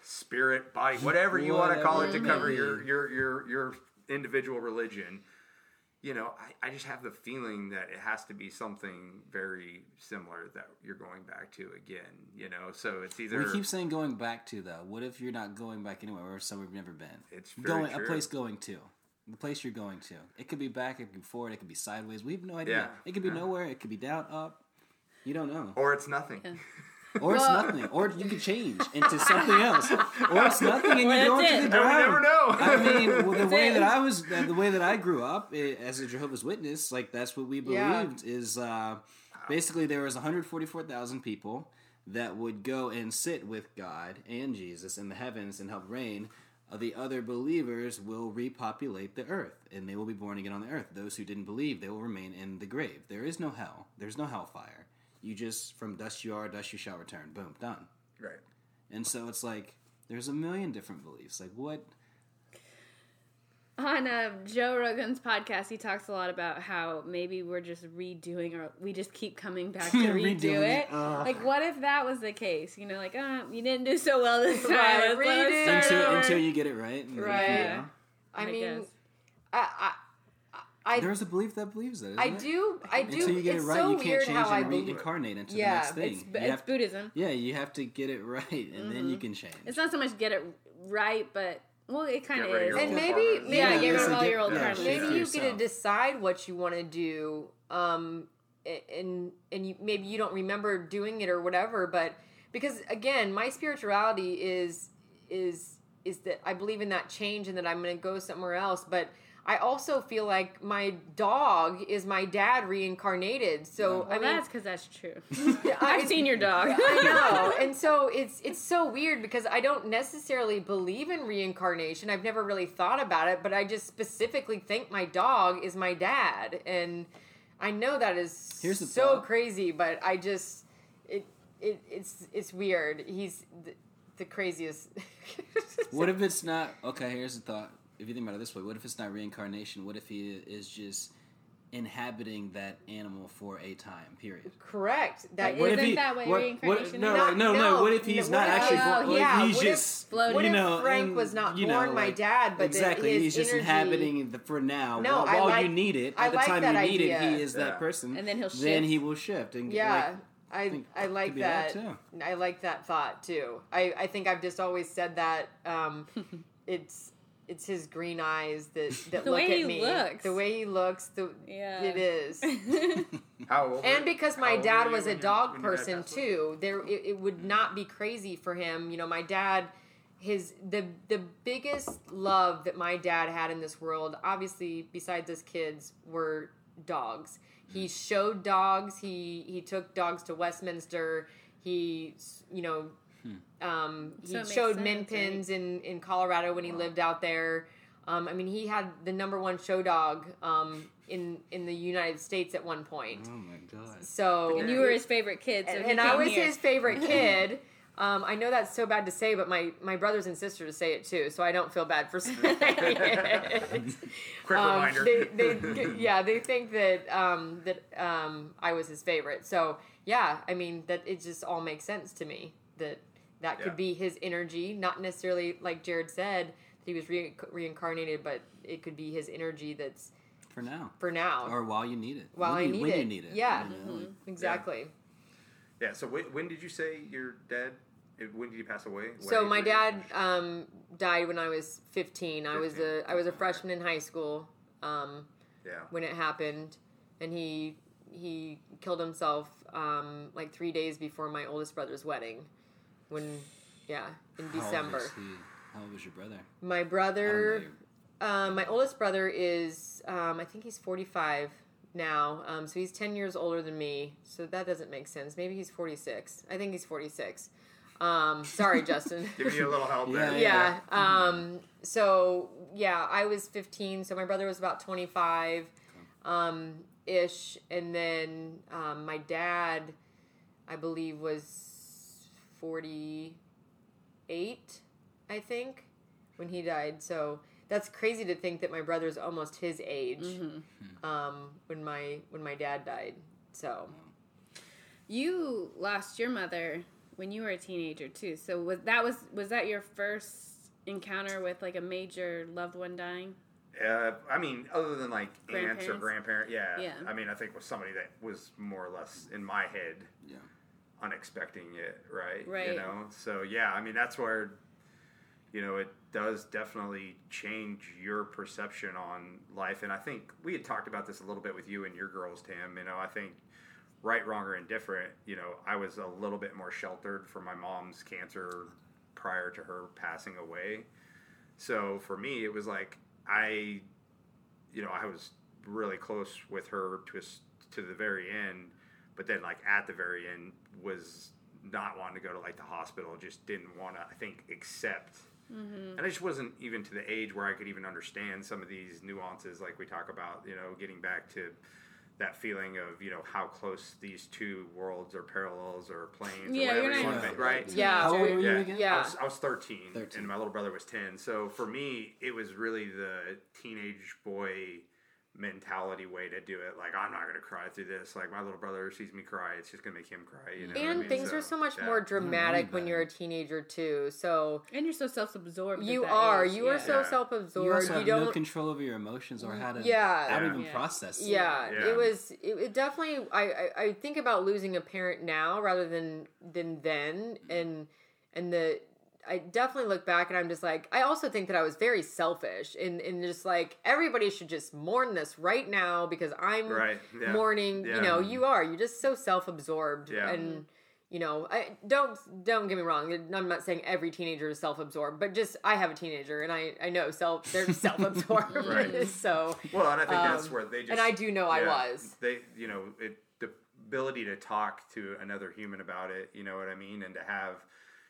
spirit, body, whatever you want to call it to cover your mm-hmm. your your your individual religion. You know, I, I just have the feeling that it has to be something very similar that you're going back to again. You know, so it's either We keep saying going back to though. What if you're not going back anywhere or somewhere you've never been? It's very going true. a place going to. The place you're going to. It could be back, it could be forward, it could be sideways. We have no idea. Yeah. It could be nowhere, it could be down, up. You don't know. or it's nothing. Or it's nothing. Or you could change into something else. Or it's nothing and Or you go that's into it. the I would ground. never know. I mean, well, the way it. that I was, uh, the way that I grew up eh, as a Jehovah's Witness, like that's what we Yeah. believed is uh, basically there was 144,000 people that would go and sit with God and Jesus in the heavens and help reign. Uh, the other believers will repopulate the earth, and they will be born again on the earth. Those who didn't believe, they will remain in the grave. There is no hell. There's no hellfire. You just from dust you are, dust you shall return. Boom, done. right. And so it's like there's a million different beliefs. Like what? On uh, Joe Rogan's podcast, he talks a lot about how maybe we're just redoing or we just keep coming back to redo it. it. Like, what if that was the case? You know, like, uh, you didn't do so well this time. Right, Let's- let's redo. until until you get it right. Right. you know. I I mean. I, I, I, There's a belief that believes that. Isn't I it? do, I do. Until you get it's it right, so you can't weird change how I and believe. reincarnate into Yeah, the next thing. It's, You it's have- Buddhism. yeah, you have to get it right, and then you can change. It's not so much get it right, but well, it kind of is. And maybe- maybe- yeah, Yeah, get rid of all di- your old yeah, karma. maybe you yourself. get to decide what you want to do um and and you maybe you don't remember doing it or whatever but because again my spirituality is is is that i believe in that change and that i'm going to go somewhere else but i also feel like my dog is my dad reincarnated so Well, i mean that's because that's true. I- I've seen your dog. I know. And so it's it's so weird because I don't necessarily believe in reincarnation. I've never really thought about it, but I just specifically think my dog is my dad. And I know that is Here's the so thought. crazy, but I just it it it's it's weird. He's the, the craziest. What if it's not? Okay, here's the thought. If you think about it this way, what if it's not reincarnation? What if he is just inhabiting that animal for a time period? Correct. That What What Isn't if he, that what what, reincarnation what, no, is? like, no, no, No, What if he's no, not actually? Born, yeah, he's what if- just floating? what if know, Frank and, was not you know, born my dad, but exactly, his he's just energy- inhabiting the, for now. No, while, while like- you need it, I the like time that you need it, idea. he is Yeah. that person, And then he'll Then shift. he will shift and Yeah, like, I I like that. that too. I like that thought too. I I think I've just always said that. Um, it's it's his green eyes that that The look way at he me. looks. The way he looks. The Yeah. it is. How old And were- because how my old dad was a dog you person too, there it, it would not be crazy for him. You know, my dad, his the the biggest love that my dad had in this world, obviously besides his kids, were dogs. He mm. showed dogs. He he took dogs to Westminster. He you know. Um, he So showed sense, min right? pins in, in Colorado when he lived out there. Um, I mean, he had the number one show dog um, in in the United States at one point. oh my god, So and you were his favorite kid, so and, he and I was here. his favorite kid. Um, I know that's so bad to say, but my, my brothers and sisters say it too, so I don't feel bad for saying it. Quick Um, reminder. they, they, yeah, they think that um, that um, I was his favorite. So yeah, I mean that it just all makes sense to me that that could Yeah. be his energy, not necessarily like Jarrod said that he was re- reincarnated, but it could be his energy that's for now, for now or while you need it, while when I you, need when it. you need it, Yeah, you know, like- exactly. Yeah. So when, when did you say your dad? When did he pass away? What So my dad um, died when I was 15. I was a I was a freshman in high school um, Yeah. when it happened, and he he killed himself um, like three days before my oldest brother's wedding. When yeah, in How old December. was he? How old was your brother? My brother, um, my oldest brother is um, I think he's 45 now. Um, so he's 10 years older than me. So that doesn't make sense. Maybe he's 46. I think he's 46. Um, sorry, Justin. Give you a little help there. Yeah. yeah. Um, so yeah, I was 15. So my brother was about 25, um, ish, and then um, my dad, I believe, was 48. I think when he died. So that's crazy to think that my brother's almost his age Mm-hmm. um, when my when my dad died. So You lost your mother when you were a teenager too. So was that was was that your first encounter with like a major loved one dying? Uh, I mean, other than like aunts or Grandparents? yeah. Yeah. I mean, I think was somebody that was more or less in my head, Yeah. Unexpecting it, right? Right. You know, so yeah, I mean, that's where, you know, it does definitely change your perception on life. And I think we had talked about this a little bit with you and your girls, Tim. You know, I think right, wrong, or indifferent, you know, I was a little bit more sheltered from my mom's cancer prior to her passing away. So for me, it was like I, you know, I was really close with her to us to the very end, but then like at the very end was not wanting to go to like the hospital. Just didn't want to. I think accept. And I just wasn't even to the age where I could even understand some of these nuances, like we talk about, you know, getting back to that feeling of, you know, how close these two worlds are parallels or planes or Yeah, whatever you're you not want to make, right? Yeah. How old were you Yeah. again? Yeah. I was, I was 13, 13. and my little brother was 10. So for me, it was really the teenage boy mentality way to do it. Like, I'm not going to cry through this. Like, my little brother sees me cry, it's just going to make him cry. You know what I and mean? things are so much yeah. more dramatic when you're a teenager too. So And you're so self-absorbed. you that are age, you are so Yeah. self-absorbed. You also You, have don't. no control over your emotions or how to Yeah. how to even Yeah. process. it. yeah, Yeah. it was. It, it definitely. I, I I think about losing a parent now rather than than then, and and the. I definitely look back and I'm just like, I also think that I was very selfish and, and just like, everybody should just mourn this right now because I'm Right. Yeah. mourning. Yeah. You know, you are. You're just so self absorbed. Yeah. And, you know, I don't don't get me wrong. I'm not saying every teenager is self absorbed, but just I have a teenager and I, I know self they're self absorbed. Right. so Well, and I think that's Um, where they just. and I do know I was. They, you know, it, the ability to talk to another human about it, you know what I mean? And to have,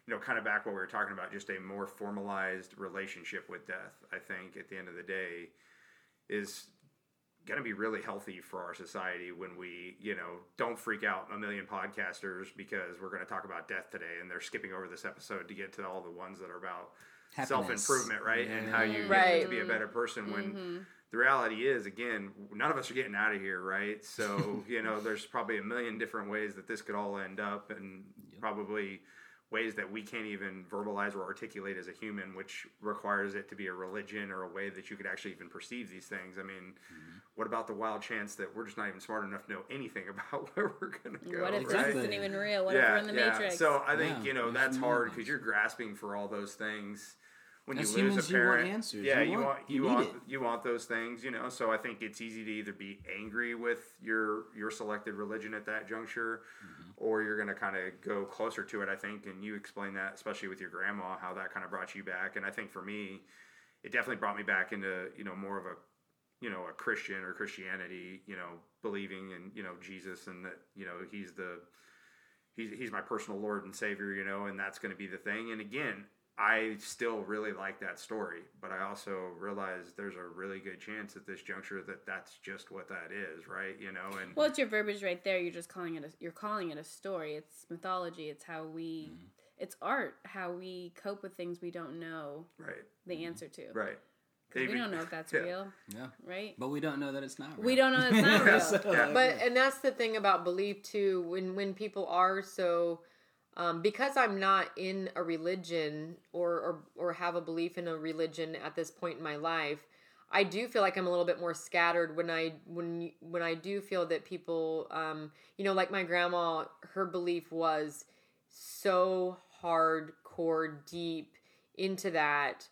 you know, kind of back what we were talking about, just a more formalized relationship with death, I think at the end of the day is going to be really healthy for our society when we, you know, don't freak out a million podcasters because we're going to talk about death today and they're skipping over this episode to get to all the ones that are about Happiness. self improvement, right? And how you Right. get to be a better person when mm-hmm. the reality is, again, none of us are getting out of here, right? So, you know, there's probably a million different ways that this could all end up and probably ways that we can't even verbalize or articulate as a human, which requires it to be a religion or a way that you could actually even perceive these things. I mean, what about the wild chance that we're just not even smart enough to know anything about where we're going to go? What if right? this isn't even real? What if we're in the Matrix? So I think Yeah, you know that's hard because you're grasping for all those things. When As you lose humans, a you want parent, answers. yeah, You you, want- want you you want it. you want those things, you know. So I think it's easy to either be angry with your your selected religion at that juncture, Mm-hmm. Or you're going to kind of go closer to it. I think, and you explain that, especially with your grandma, how that kind of brought you back. And I think for me, it definitely brought me back into you know more of a you know a Christian or Christianity, you know, believing in you know Jesus and that you know he's the he's he's my personal Lord and Savior, you know, and that's going to be the thing. And again, I still really like that story, but I also realize there's a really good chance at this juncture that that's just what that is, right? You know, and Well, it's your verbiage right there. You're just calling it. A, you're calling it a story. It's mythology. It's how we. Mm-hmm. It's art. How we cope with things we don't know right, the answer to. right. 'Cause we don't know if that's Yeah. real, Yeah. right? But we don't know that it's not real. We don't know it's not real. Yeah. but and that's the thing about belief too when when people are so um, because i'm not in a religion or, or or have a belief in a religion at this point in my life I do feel like I'm a little bit more scattered when I when when I do feel that people um you know like my grandma her belief was so hardcore deep into that.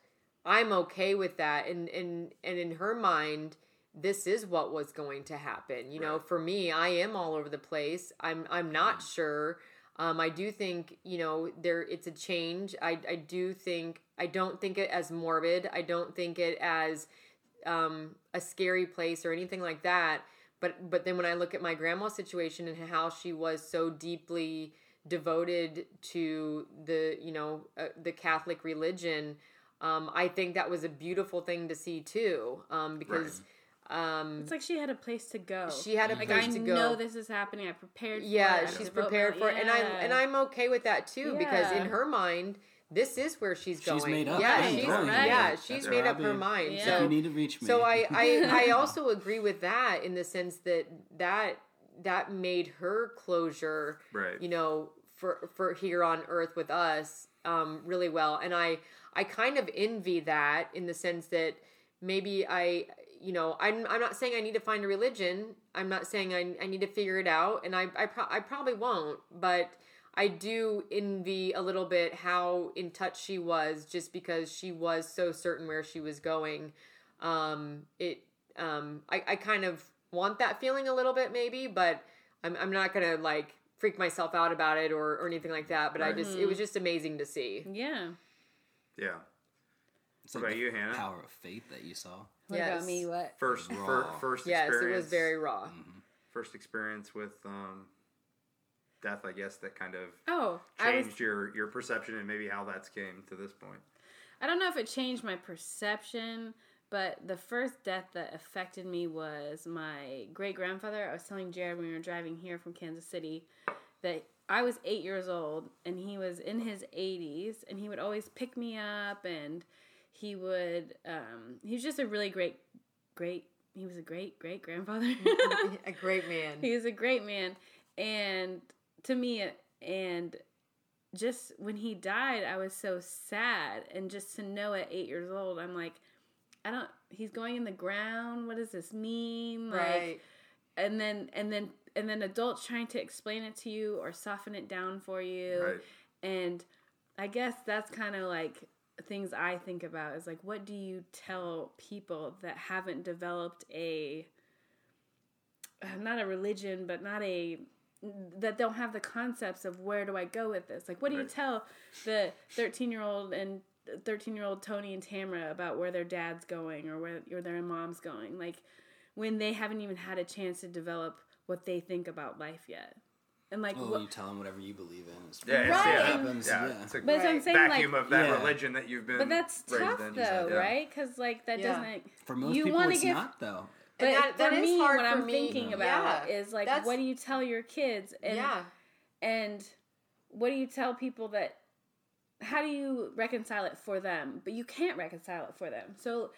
I'm okay with that. And and and in her mind this is what was going to happen. You know for me I am all over the place. I'm I'm not sure um, I do think you know there it's a change. I I do think I don't think it as morbid. I don't think it as um, a scary place or anything like that. But but then when I look at my grandma's situation and how she was so deeply devoted to the you know uh, the Catholic religion, um, I think that was a beautiful thing to see too. Um, because um, It's like she had a place to go. she had a like place I to go. I know this is happening. I prepared. For yeah it. I she's prepared for it and i'm and i'm okay with that too because in her mind this is where she's going She's made up. yeah Right, she's right. yeah she's right. made up her mind Yeah. So you need to reach me. so I, I i also agree with that in the sense that that that made her closure Right. you know for for here on earth with us um really well and i i kind of envy that in the sense that maybe i you know i'm, I'm not saying i need to find a religion i'm not saying i, I need to figure it out and i I, pro- I probably won't but i do envy a little bit how in touch she was just because she was so certain where she was going um it um i, I kind of want that feeling a little bit maybe but i'm, I'm not gonna like freak myself out about it or, or anything like that but i just it was just amazing to see Yeah. Yeah. It's What like about the you, Hanna? Power of faith that you saw. What Yes. about me? What? First, fir- Raw. first yes experience. it was very raw first experience with um, death. I guess that kind of Oh, I was changed your your perception and maybe how that's came to this point. I don't know if it changed my perception, but the first death that affected me was my great grandfather. I was telling Jarrod when we were driving here from Kansas City that I was eight years old and he was in his 80s and he would always pick me up and he would, um, he was just a really great, great, he was a great, great grandfather. a great man. He was a great man. And to me and just when he died i was so sad. And just to know at eight years old i'm like i don't he's going in the ground. What does this mean? Like right. and then and then and then adults trying to explain it to you or soften it down for you. Right. and i guess that's kind of like things i think about is like what do you tell people that haven't developed a uh, not a religion but not a that don't have the concepts of where do i go with this? Like what do you tell the 13 year old and 13 year old tony and tamara about where their dad's going or where or their mom's going? Like when they haven't even had a chance to develop what they think about life yet and like Oh, what, you tell them whatever you believe in. It's Yeah, it's, Right, yeah, happens. yeah, Yeah. It's a but as i'm Right. saying vacuum like of that Yeah. religion that you've been. but that's raised tough in. though Yeah. right because like that Yeah. doesn't For most you people, wanna it's give- not though. but And that- for that is me hard what for i'm me. thinking about Yeah. is like That's- what do you tell your kids and yeah and what do you tell people that how do you reconcile it for them but you can't reconcile it for them so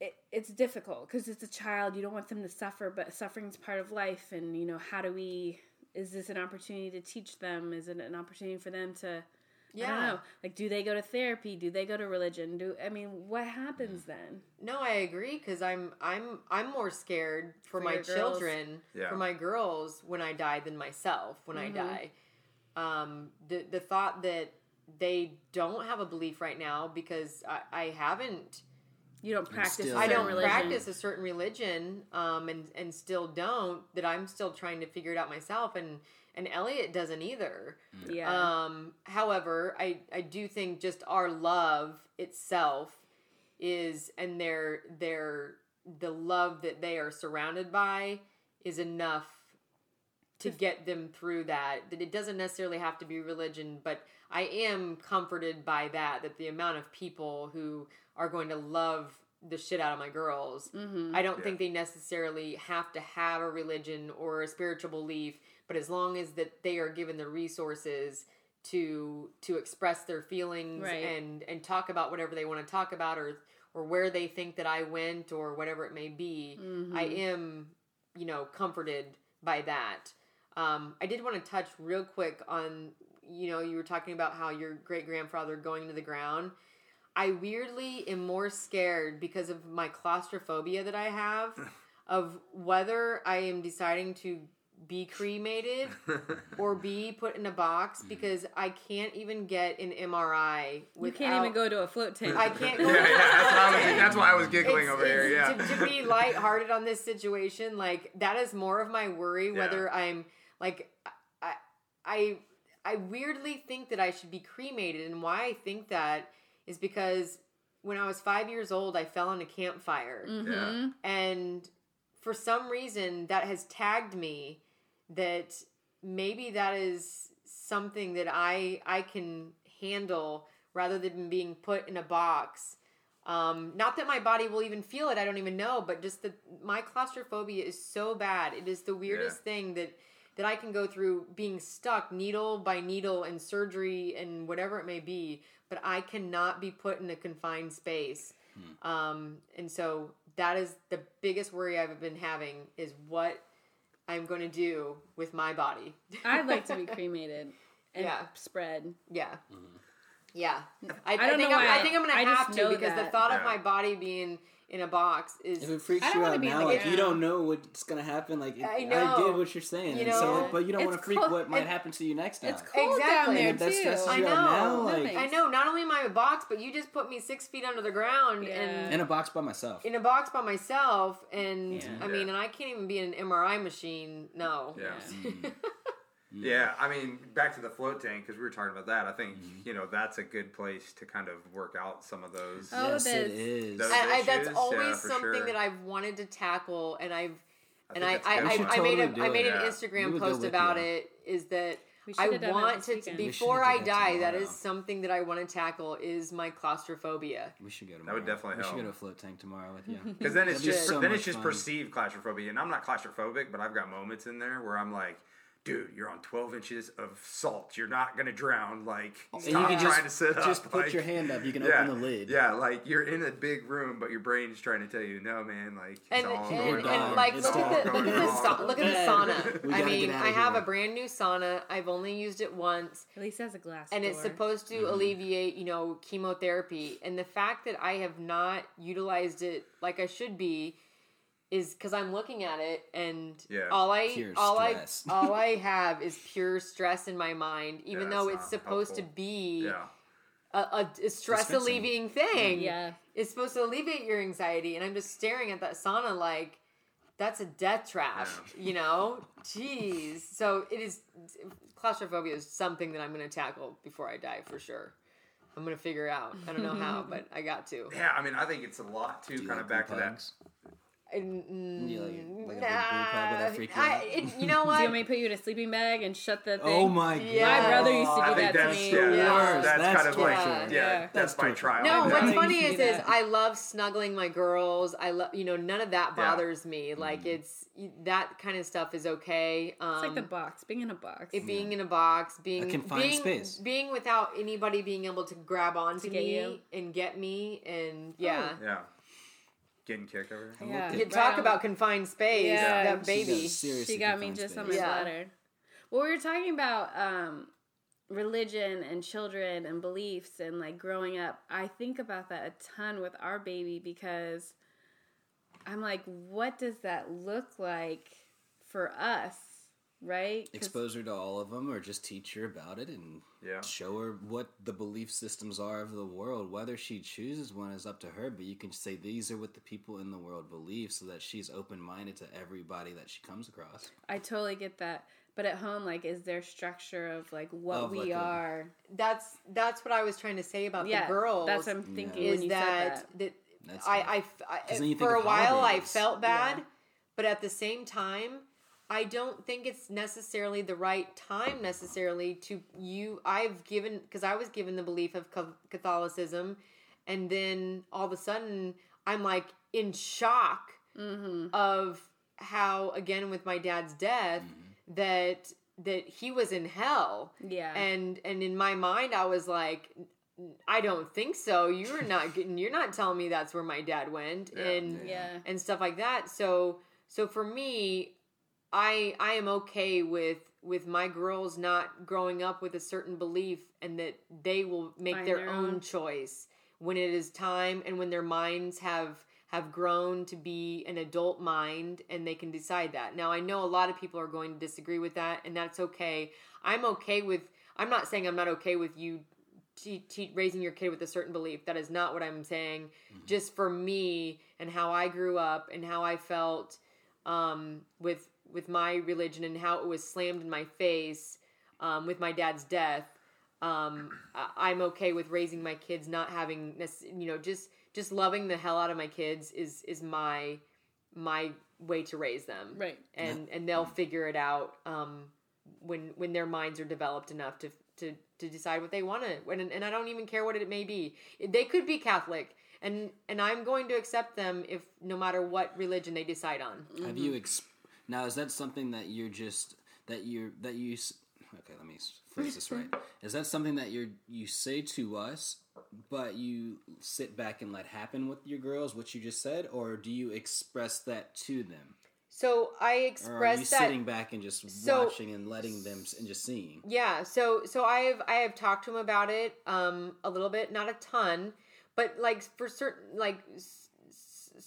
it, it's difficult because it's a child you don't want them to suffer but suffering is part of life and you know how do we is this an opportunity to teach them is it an opportunity for them to I don't Yeah. know. Like, do they go to therapy? Do they go to religion? Do I mean, what happens then? No, I agree because I'm I'm I'm more scared for, For my children, Yeah. for my girls when I die than myself when Mm-hmm. I die. Um, the the thought that they don't have a belief right now because I, I haven't You don't practice. still- a I don't religion. practice a certain religion um, and and still don't that I'm still trying to figure it out myself and and Elliot doesn't either. Yeah. Um, however, I, I do think just our love itself is and their their the love that they are surrounded by is enough to get them through that. That it doesn't necessarily have to be religion, but I am comforted by that. That the amount of people who are going to love the shit out of my girls, Mm-hmm. I don't think they necessarily have to have a religion or a spiritual belief, but as long as that they are given the resources to to express their feelings Right. and and talk about whatever they want to talk about or or where they think that I went or whatever it may be, Mm-hmm. I am you know comforted by that. Um, I did want to touch real quick on you know you were talking about how your great grandfather going to the ground. I weirdly am more scared because of my claustrophobia that I have of whether I am deciding to be cremated or be put in a box because I can't even get an MRI. You can't even go to a float tank. I can't go. yeah, yeah, that's, why I was, that's why I was giggling It's- over here. Yeah. To, to be lighthearted on this situation, like that is more of my worry. Whether I'm like, I, I, I weirdly think that I should be cremated, and why I think that is because when I was five years old, I fell on a campfire, hmm and for some reason that has tagged me that maybe that is something that I I can handle rather than being put in a box. Um, not that my body will even feel it, I don't even know, but just that my claustrophobia is so bad. It is the weirdest thing that that I can go through being stuck needle by needle and surgery and whatever it may be, but I cannot be put in a confined space. Um, and so that is the biggest worry I've been having is what I'm going to do with my body. I'd like to be cremated and Yeah. spread. yeah. Yeah. I, I don't think know I'm. I think I'm going to have to know because the that. thought of my body being in a box is If it freaks you out now, the like you don't know what's gonna happen. Like I I, know. get what you're saying, You and so, know? like, but you don't want to freak cold. what might It- happen to you next time. It's cold down Exactly. there And if that too. I know. now, like I know not only am I in a box, but you just put me six feet under the ground Yeah. and in a box by myself. in a box by myself, and Yeah. I mean, and I can't even be in an MRI machine. No. Yeah. Mm. Mm. Yeah, I mean, back to the float tank because we were talking about that. I think Mm-hmm. you know that's a good place to kind of work out some of those. Oh, yes, it this- Those- I, I, that's always Yeah, something sure. that I've wanted to tackle, and I've I and think I it's a I, good I, one. I made a I made it. an Yeah. Instagram post about you. it. Is that I should have done that want to weekend. Before I die. That is something that I want to tackle. Is my claustrophobia. we should go tomorrow. That would definitely We should go to a float tank tomorrow with you. Because then it's just so then it's just fun. perceived claustrophobia, and I'm not claustrophobic, but I've got moments in there where I'm like, dude, you're on 12 inches of salt. You're not gonna drown. Like, And you can trying just, to sit up. just put like- your hand up. You can yeah, open the lid. Yeah, like you're in a big room, but your brain is trying to tell you, no, man. Like, it's And, all and, going and, on. on. like It's look all at the look going at the on. sa- look at the sauna. I mean, I have here. a brand new sauna. I've only used it once. At least it has a glass and it's supposed to Mm-hmm. alleviate you know chemotherapy and the fact that i have not utilized it like i should be is because i'm looking at it and Yeah. all i Pure all stress. i all i have is pure stress in my mind even Yeah, though it's it's supposed helpful. to be yeah, a, a, a stress Dispensing. alleviating mm-hmm. thing Yeah. it's supposed to alleviate your anxiety and i'm just staring at that sauna like that's a death trap you know jeez so it is claustrophobia is something that i'm going to tackle before i die for sure i'm going to figure out i don't know how but i got to yeah. I mean, I think it's a lot too. Do you Kind like of back to group that. Hugs? And, You like- like a big group hug, would nah, that freak you I, it, you know Do you what want me to put you in a sleeping bag and shut the thing? Oh my god! Yeah. My brother used to do I that to me. yeah, Yeah. that's, that's, That's kind of like torture. yeah, Yeah. that's, That's my torture. trial. No, My what's brother funny is, is. I love snuggling my girls. I love, you know, none of that Yeah. bothers me. Like it's that kind of stuff is okay. Um, It's like the box, being in a box. it being in a box, being confined being, space. being without anybody being able to grab onto get me you. and get me, and yeah, yeah, getting kicked over. Yeah. you talk about confined space. Yeah. That baby. seriously she got me confined just on space. my Yeah. bladder. Well, we were talking about um, religion and children and beliefs and like growing up. I think about that a ton with our baby because I'm like, what does that look like for us, right? 'Cause- Expose her to all of them, or just teach her about it and Yeah. show her what the belief systems are of the world. Whether she chooses one is up to her, but you can say these are what the people in the world believe, so that she's open minded to everybody that she comes across. I totally get that. But at home, like, is there structure of like what Of, we like, are? That's that's what I was trying to say about yeah, the girls. That's what I'm thinking is when you that said that. that That's I, tough. I, f- I- 'Cause for a of while I felt bad, Yeah. but at the same time, I don't think it's necessarily the right time necessarily to you. I've given because I was given the belief of Catholicism, and then all of a sudden I'm like in shock Mm-hmm. of how again with my dad's death Mm-hmm. that that he was in hell Yeah. and and in my mind i was like i don't think so you're not getting you're not telling me that's where my dad went Yeah. and yeah. and stuff like that so so for me i i am okay with with my girls not growing up with a certain belief and that they will make Find their, their own own. choice when it is time and when their minds have have grown to be an adult mind and they can decide that. Now I know a lot of people are going to disagree with that and that's okay. I'm okay with I'm not saying I'm not okay with you te- te- raising your kid with a certain belief. That is not what I'm saying. Just for me and how I grew up and how I felt um, with with my religion and how it was slammed in my face um, with my dad's death. Um, I- I'm okay with raising my kids not having this, you know, just just loving the hell out of my kids is is my my way to raise them, Right. And and they'll figure it out um, when when their minds are developed enough to to to decide what they want to. And and I don't even care what it may be. They could be Catholic, and and I'm going to accept them if no matter what religion they decide on. Have you ex- now? Is that something that you're just that you're that you? Okay, let me phrase this right. Is that something that you're you say to us, but you sit back and let happen with your girls? What you just said, or do you express that to them, So I or are you express that. sitting back and just So- watching and letting them and just seeing? Yeah, so so I have I have talked to him about it um a little bit, not a ton, but like for certain like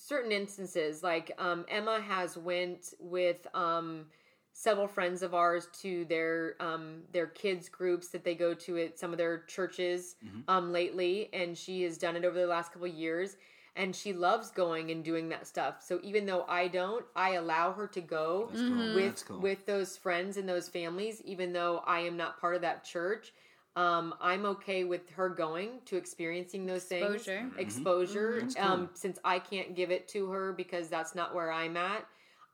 certain instances, like um Emma has went with um several friends of ours to their um their kids groups that they go to at some of their churches um lately and she has done it over the last couple of years and she loves going and doing that stuff. So even though I don't, I allow her to go cool. with cool. with those friends and those families even though i am not part of that church um, i'm okay with her going to experiencing those Exposure. things exposure That's um, since i can't give it to her because that's not where i'm at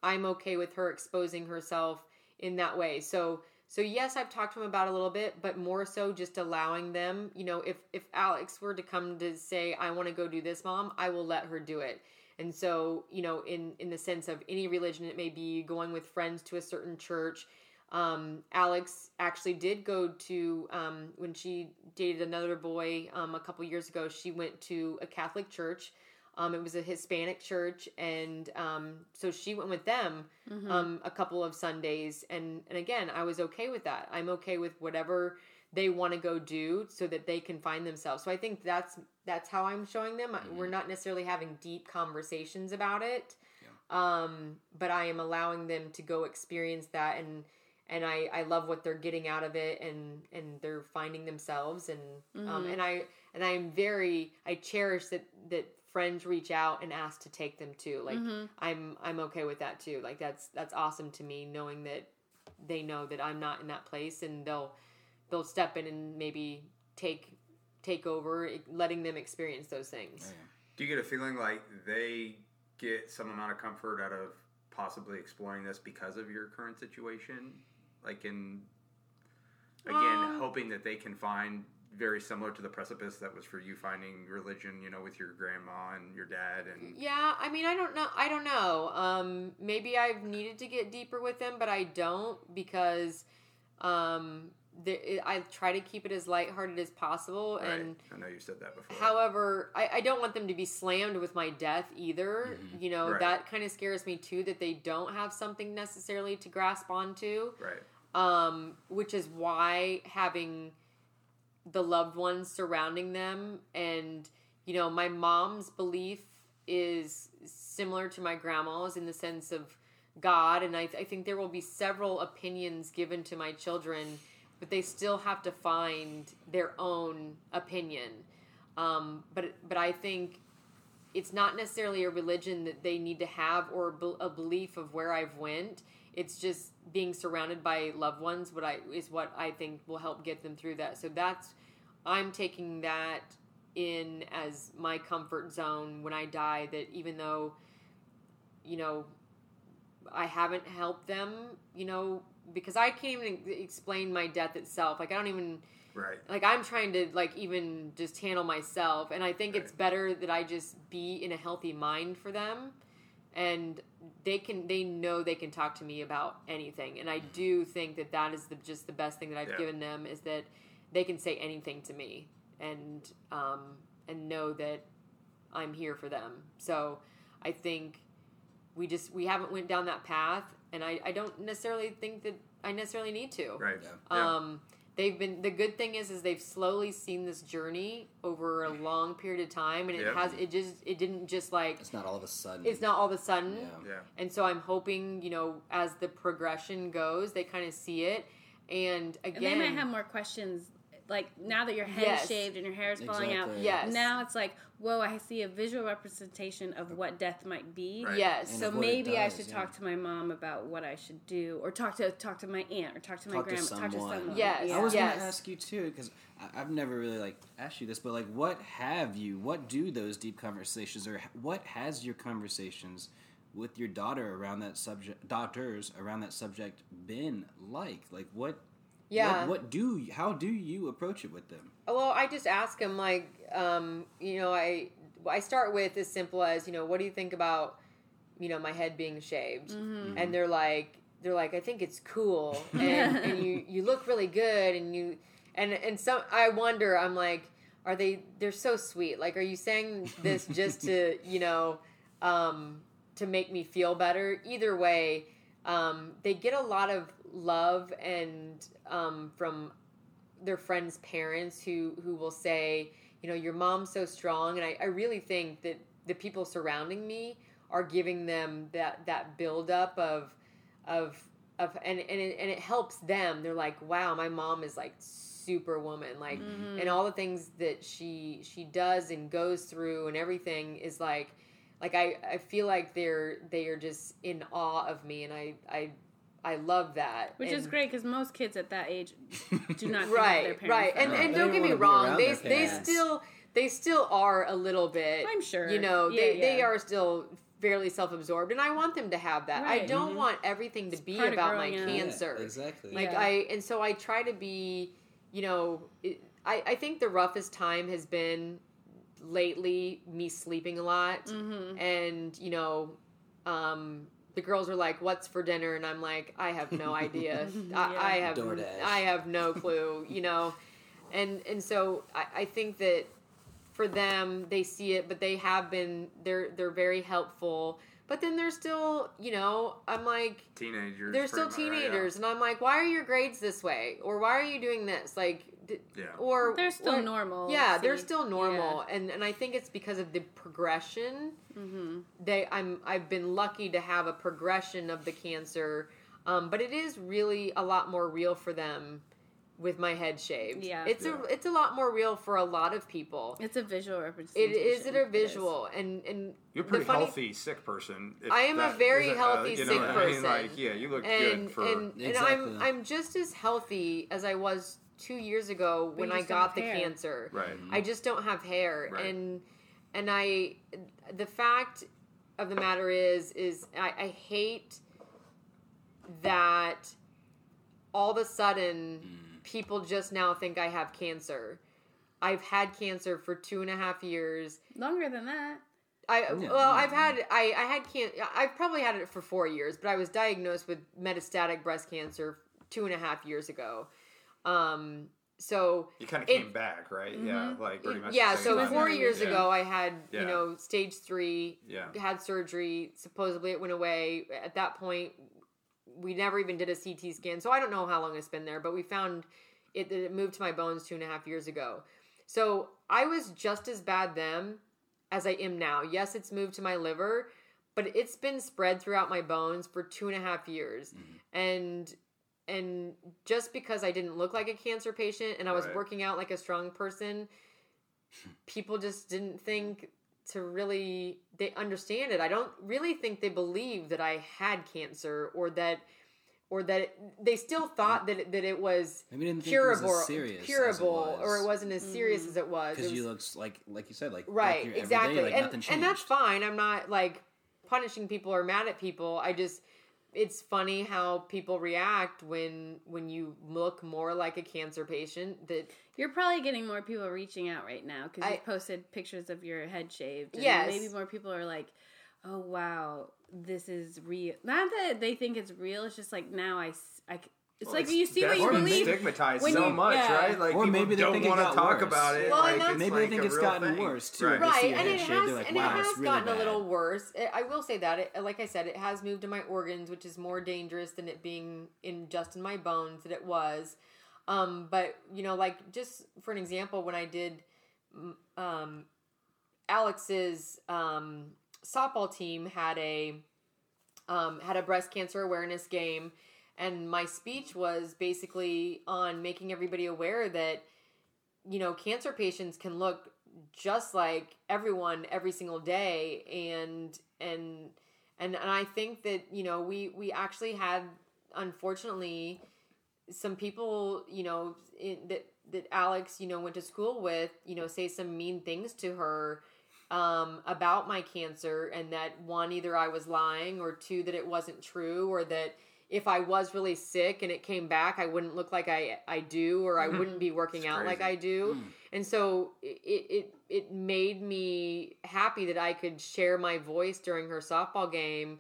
i'm okay with her exposing herself in that way. So so yes i've talked to him about it a little bit but more so just allowing them you know if if alex were to come to say i want to go do this mom i will let her do it. And so, you know, in in the sense of any religion, it may be going with friends to a certain church. Um, Alex actually did go to um, when she dated another boy um, a couple years ago. She went to a Catholic church. Um, it was a Hispanic church, and um, so she went with them um, a couple of Sundays. And and again, I was okay with that. I'm okay with whatever they want to go do so that they can find themselves. So I think that's that's how I'm showing them. We're not necessarily having deep conversations about it, um, but I am allowing them to go experience that, and and I I love what they're getting out of it, and and they're finding themselves, and um, and I and I am very I cherish that that friends reach out and ask to take them too. Like I'm I'm okay with that too. Like that's that's awesome to me, knowing that they know that I'm not in that place, and they'll they'll step in and maybe take take over, letting them experience those things. Do you get a feeling like they get some amount of comfort out of possibly exploring this because of your current situation? Like in again, Um, hoping that they can find very similar to the precipice that was for you finding religion, you know, with your grandma and your dad and Yeah, I mean, I don't know. I don't know. Um, maybe I've needed to get deeper with them, but I don't because um, the, I try to keep it as lighthearted as possible. Right. And I know you said that before. however, I, I don't want them to be slammed with my death either. You know, Right. that kind of scares me too. That they don't have something necessarily to grasp onto. right. Um, which is why having the loved ones surrounding them and you know my mom's belief is similar to my grandma's in the sense of god and I, I think there will be several opinions given to my children but they still have to find their own opinion um, but but i think it's not necessarily a religion that they need to have or a belief of where I've went. It's just being surrounded by loved ones. What I is what I think will help get them through that. So that's I'm taking that in as my comfort zone when I die. That even though you know I haven't helped them, you know, because I can't even explain my death itself. Like I don't even Right. like i'm trying to like even just handle myself and i think it's better that i just be in a healthy mind for them and they can they know they can talk to me about anything and i do think that that is the just the best thing that i've Yeah. given them is that they can say anything to me and um and know that i'm here for them so i think we just we haven't went down that path and i i don't necessarily think that i necessarily need to Right. Yeah. Yeah. They've been the good thing is is they've slowly seen this journey over a long period of time and it Yep. has it just it didn't just like It's not all of a sudden. it's not all of a sudden Yeah. Yeah. and so i'm hoping you know as the progression goes they kind of see it and And again they might have more questions. Like now that your head Yes. is shaved and your hair is falling out, Yes. now it's like, whoa, I see a visual representation of what death might be. Right. yes And So of what it maybe I should yeah. talk to my mom about what I should do, or talk to talk to my aunt, or talk to my Talk to grandma, talk to someone. someone. Yes. Yeah. I was Yes. gonna ask you too because I've never really like asked you this, but like, what have you? What do those deep conversations, or what has your conversations with your daughter around that subject, daughters around that subject been like? Like, what? Yeah What, what do? you- How do you approach it with them? Well, I just ask them like, um, you know, I I start with as simple as you know, what do you think about, you know, my head being shaved? Mm-hmm. And they're like, they're like, I think it's cool, and, and you you look really good, and you and and some I wonder, I'm like, are they? They're so sweet. Like, are you saying this just to you know, um, to make me feel better? Either way, um, they get a lot of love and um, from their friends' parents who who will say, you know, your mom's so strong, and I, I really think that the people surrounding me are giving them that that buildup of of of and and it, and it helps them. They're like, wow, my mom is like superwoman, like, and all the things that she she does and goes through and everything is like. Like I, I feel like they're they are just in awe of me, and I I, I love that. Which is great because most kids at that age do not think their right parents right and, and don't get me wrong they they still they still are a little bit I'm sure. you know Yeah, they they are still fairly self-absorbed and i want them to have that i don't mm-hmm. want everything to be about my growing up. Yeah, cancer exactly. like Yeah. i and so i try to be you know it, i i think the roughest time has been lately me sleeping a lot Mhm. and you know um the girls are like what's for dinner and i'm like i have no idea I, I have DoorDash. i have no clue you know and and so I, I think that for them they see it but they have been they're they're very helpful but then they're still you know i'm like Teenagers. they're still pretty much, right? teenagers and i'm like why are your grades this way or why are you doing this like d- Yeah. or They're still what- normal. yeah they're still normal and and i think it's because of the progression Mm-hmm. they i'm i've been lucky to have a progression of the cancer um, but it is really a lot more real for them with my head shaved Yeah. it's Yeah. a it's a lot more real for a lot of people It's a visual representation. It is it a is. visual and and You're a pretty funny- healthy sick person. I am a very isn't, healthy you know sick what I person. mean? Like, yeah, you look and good for. and, and I'm I'm just as healthy as I was two years ago when I got the hair. cancer. right. I just don't have hair, Right. and and I the fact of the matter is is I, I hate that all of a sudden mm. people just now think I have cancer. I've had cancer for two and a half years. Longer than that. I well, yeah, I've had mm. I I had can I've probably had it for four years, but I was diagnosed with metastatic breast cancer two and a half years ago. Um, so You kind of it- came back, right? Yeah, like pretty much. yeah, the same so time. four years Yeah. ago, I had Yeah. you know stage three, Yeah. had surgery. Supposedly, it went away. At that point, we never even did a CT scan, so I don't know how long it's been there. But we found it that it moved to my bones two and a half years ago. So I was just as bad then as I am now. Yes, it's moved to my liver, but it's been spread throughout my bones for two and a half years, and and just because I didn't look like a cancer patient and I was Right. working out like a strong person, people just didn't think to really they understand it. I don't really think they believe that I had cancer or that or that it, they still thought that it, that it was Maybe they it curable, was as serious as it curable, or it was. wasn't as serious mm. as it was. Because you was- look like like you said like like right your everyday, exactly like and, and that's fine i'm not like punishing people or mad at people i just it's funny how people react when when you look more like a cancer patient that You're probably getting more people reaching out right now because you posted pictures of your head shaved. And Yes. Maybe more people are like, oh, wow, this is real. Not that they think it's real. It's just like now I. I it's Well, like you see what you definitely believe. stigmatized when so you- much, yeah. right? Like Or people maybe they don't want to talk worse. about it. Well, like, and Maybe like they think it's gotten thing. worse, too, Right. They see right and it has like, and "Wow, it it's has really gotten a little worse it, i will say that it, like i said it has moved to my organs which is more dangerous than it being in just in my bones that it was Um, but you know, like just for an example, when I did um, Alex's um, softball team had a um, had a breast cancer awareness game, and my speech was basically on making everybody aware that you know cancer patients can look just like everyone every single day, and and and and I think that you know we we actually had unfortunately some people you know in, that that Alex you know went to school with you know say some mean things to her um, about my cancer and that one either I was lying or two that it wasn't true or that if I was really sick and it came back I wouldn't look like I I do or I mm-hmm. wouldn't be working out like. I do mm. and so it, it it made me happy that I could share my voice during her softball game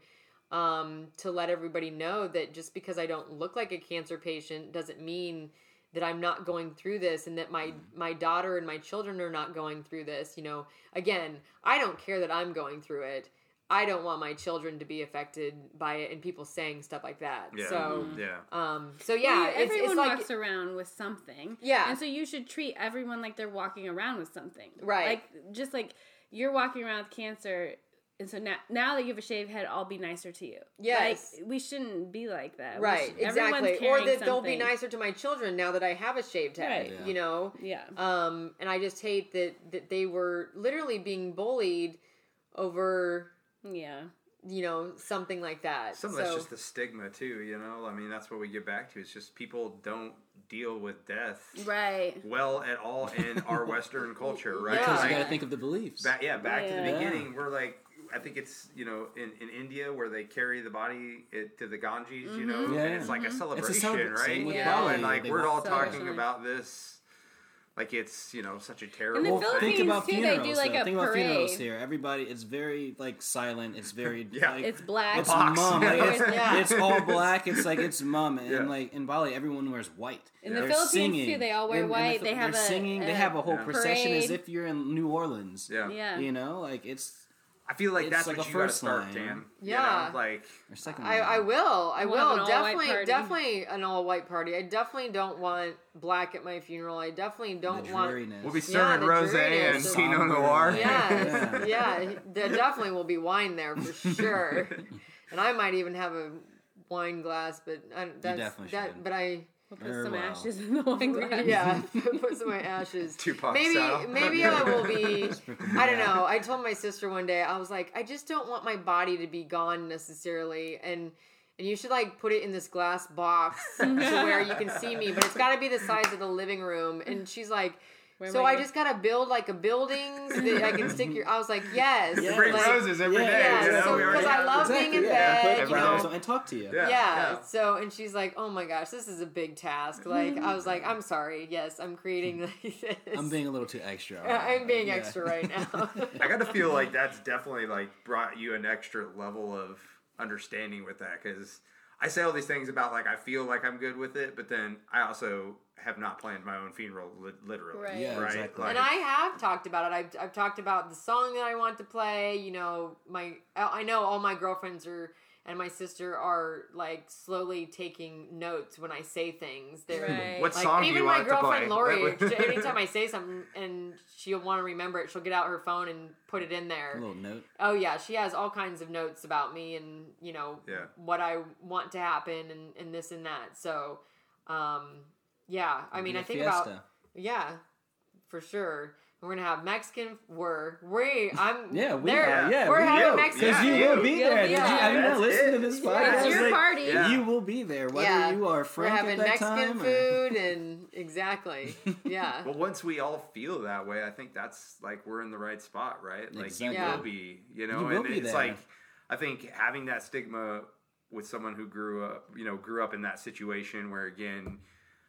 um, to let everybody know that just because I don't look like a cancer patient doesn't mean that I'm not going through this and that my mm. my daughter and my children are not going through this. You know, again, I don't care that I'm going through it. I don't want my children to be affected by it and people saying stuff like that. Yeah. So, yeah. um, so Well, yeah, you- it's, everyone it's like walks around with something. Yeah. And so you should treat everyone like they're walking around with something. Right. Like just like you're walking around with cancer and so now now that you have a shaved head, I'll be nicer to you. Yes. Like we shouldn't be like that. Right, should- everyone's exactly, or carrying that they'll be nicer to my children now that I have a shaved head. Right. Yeah. You know, Yeah. Um, and I just hate that that they were literally being bullied over Yeah. you know something like that. Some of so, that's just the stigma too, you know. I mean, that's what we get back to. It's just people don't deal with death Right. well at all in our Western culture, right? Yeah. Because you Like, got to think of the beliefs. back, yeah, back to the Yeah. beginning, we're like, I think it's you know in, in India where they carry the body it, to the Ganges, you know, Mhm. Yeah, and it's yeah. like a It's a celebration, celebra- right? same with You Bali, and like they we're all talking about this, like it's you know such a In the terrible. Thing. think Philippines, about too, they do, funerals. like, though. a think about funerals here. Everybody, it's very like silent. It's very Yeah. like, It's black. It's Box. mum. Like, it's, Yeah. it's all black. It's like it's mum. And Yeah. like in Bali, everyone wears white. In the They're Philippines, singing. too, they all wear In- in the white. They have they're a- singing. they have a whole Yeah. procession as if you're in New Orleans. yeah. Yeah. You know, like it's I feel like It's that's like what a you got to start, line. Dan. You Yeah. know, like or second. I, I will. I We'll have will an all-white definitely, party. definitely an all white party. I definitely don't want black at my funeral. I definitely don't the want. dreariness. we'll be serving the rosé and of- Pinot Noir. Yeah, yeah. There definitely will be wine there for sure, and I might even have a wine glass. But um, I, that's, definitely that. should. But I, We'll put Very some well. ashes in the wine glass. yeah, put some of my ashes. Tupac maybe style. maybe I will be. I don't know. I told my sister one day I was like, I just don't want my body to be gone necessarily, and and you should like put it in this glass box to where you can see me, but it's got to be the size of the living room. And she's like. Where so I I just gotta build like a building so that I can stick your. I was like, yes, You bring like- roses every day. Yeah, you know? so- We I love this- being in yeah. bed, you know. on and talk to you. Yeah. yeah, So and she's like, "Oh my gosh, this is a big task." Like I was like, "I'm sorry. Yes, I'm creating hmm. like this. I'm being a little too extra. on Yeah, I'm being yeah. extra right now." I got to feel like that's definitely like brought you an extra level of understanding with that because I say all these things about like I feel like I'm good with it, but then I also have not planned my own funeral li- literally. Right. Yeah, right? exactly. Like, and I have talked about it. I've, I've talked about the song that I want to play. You know, my I know all my girlfriends are and my sister are like slowly taking notes when I say things. They're Right. what like song do even you my want to play? girlfriend Lori. anytime I say something and she'll want to remember it, she'll get out her phone and put it in A there. little note. Oh yeah, she has all kinds of notes about me and you know Yeah. what I want to happen and, and this and that. So, um, yeah, I mean, I think fiesta. about yeah, for sure. We're gonna have Mexican. We're we. I'm Yeah, we there. are. Yeah, we're we having will. Mexican. Because Yeah, you food. will be You'll there. be Did you, there. have you not That's listened to this podcast? It's your Like, party. Yeah. You will be there, whether Yeah. you are friends. We're having at that Mexican time. or- food and exactly. Yeah. Well, once we all feel that way, I think that's like we're in the right spot, right? Like Exactly. you will be, you know, You will and be it's there. like I think having that stigma with someone who grew up, you know, grew up in that situation where again,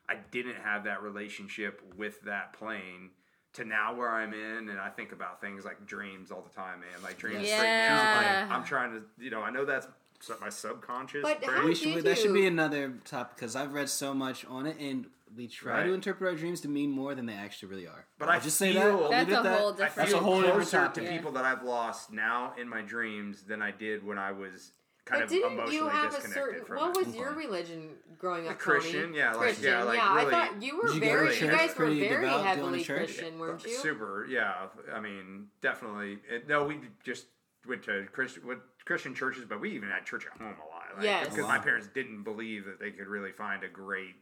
I didn't have that relationship with that plane to now where I'm in, and I think about things like dreams all the time, man. Like dreams. Yeah. Like, dreams, like, I'm trying to, you know, I know that's my subconscious. But brain. how We did should, that should be another topic because I've read so much on it, and we try Right. to interpret our dreams to mean more than they actually really are. But I'll I just say feel- that. I'll That's leave it a at that. whole I different- That's feel a whole different closer topic. to people that I've lost now in my dreams than I did when I was kind but of didn't emotionally you have a certain? from What it. was your religion growing up? Christian, Tony? yeah, like- Christian, yeah, like I really- thought you were you very. You guys were very devout, going heavily church? Christian, weren't you? Super, yeah. I mean, definitely. It, no, we just went to Christian went Christian churches, but we even had church at home a lot. Like, Yes. because my parents didn't believe that they could really find a great.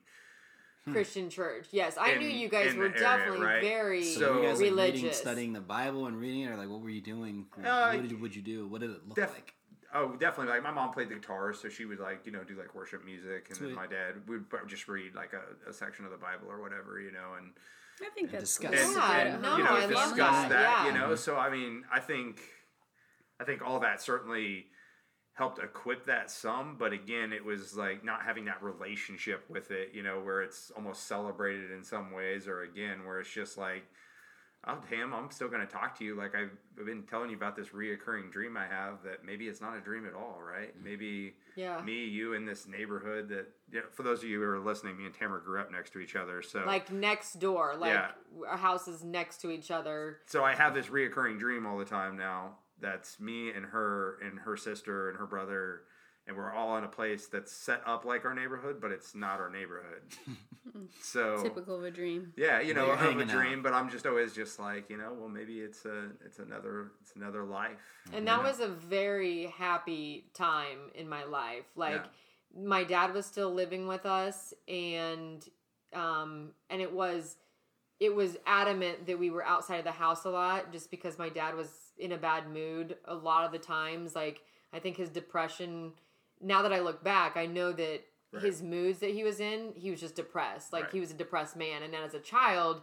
Christian church. Yes, I knew you guys were area, definitely right? very So, So- were you guys like, reading, religious. studying the Bible and reading it, or like what were you doing? Like, Uh, what did you, would you do? What did it look Def- like? Oh, definitely. Like my mom played the guitar, so she would like you know do like worship music, and Sweet. then my dad would just read like a, a section of the Bible or whatever, you know, and I think that's discuss. and, Yeah, and, no, you know I love discuss that, that, yeah. you know. So I mean, I think, I think all that certainly helped equip that some, but again, it was like not having that relationship with it, you know, where it's almost celebrated in some ways, or again, where it's just like. Oh damn! I'm still going to talk to you. Like I've been telling you about this reoccurring dream I have. That maybe it's not a dream at all, right? Mm. Maybe Yeah. me, you in this neighborhood. That you know, for those of you who are listening, me and Tamara grew up next to each other. So Like next door, like Yeah. our houses next to each other. so I have this reoccurring dream all the time now. That's me and her and her sister and her brother, and we're all in a place that's set up like our neighborhood, but it's not our neighborhood. so Typical of a dream. yeah, you know, You're of a hanging out. dream, but I'm just always just like, you know, well, maybe it's a, it's another, it's another life. And that was a very happy time in my life. Like my dad was still living with us and um and it was it was adamant that we were outside of the house a lot just because my dad was in a bad mood a lot of the times like I think his depression now that I look back I know that Right. his moods that he was in he was just depressed like Right. he was a depressed man and then as a child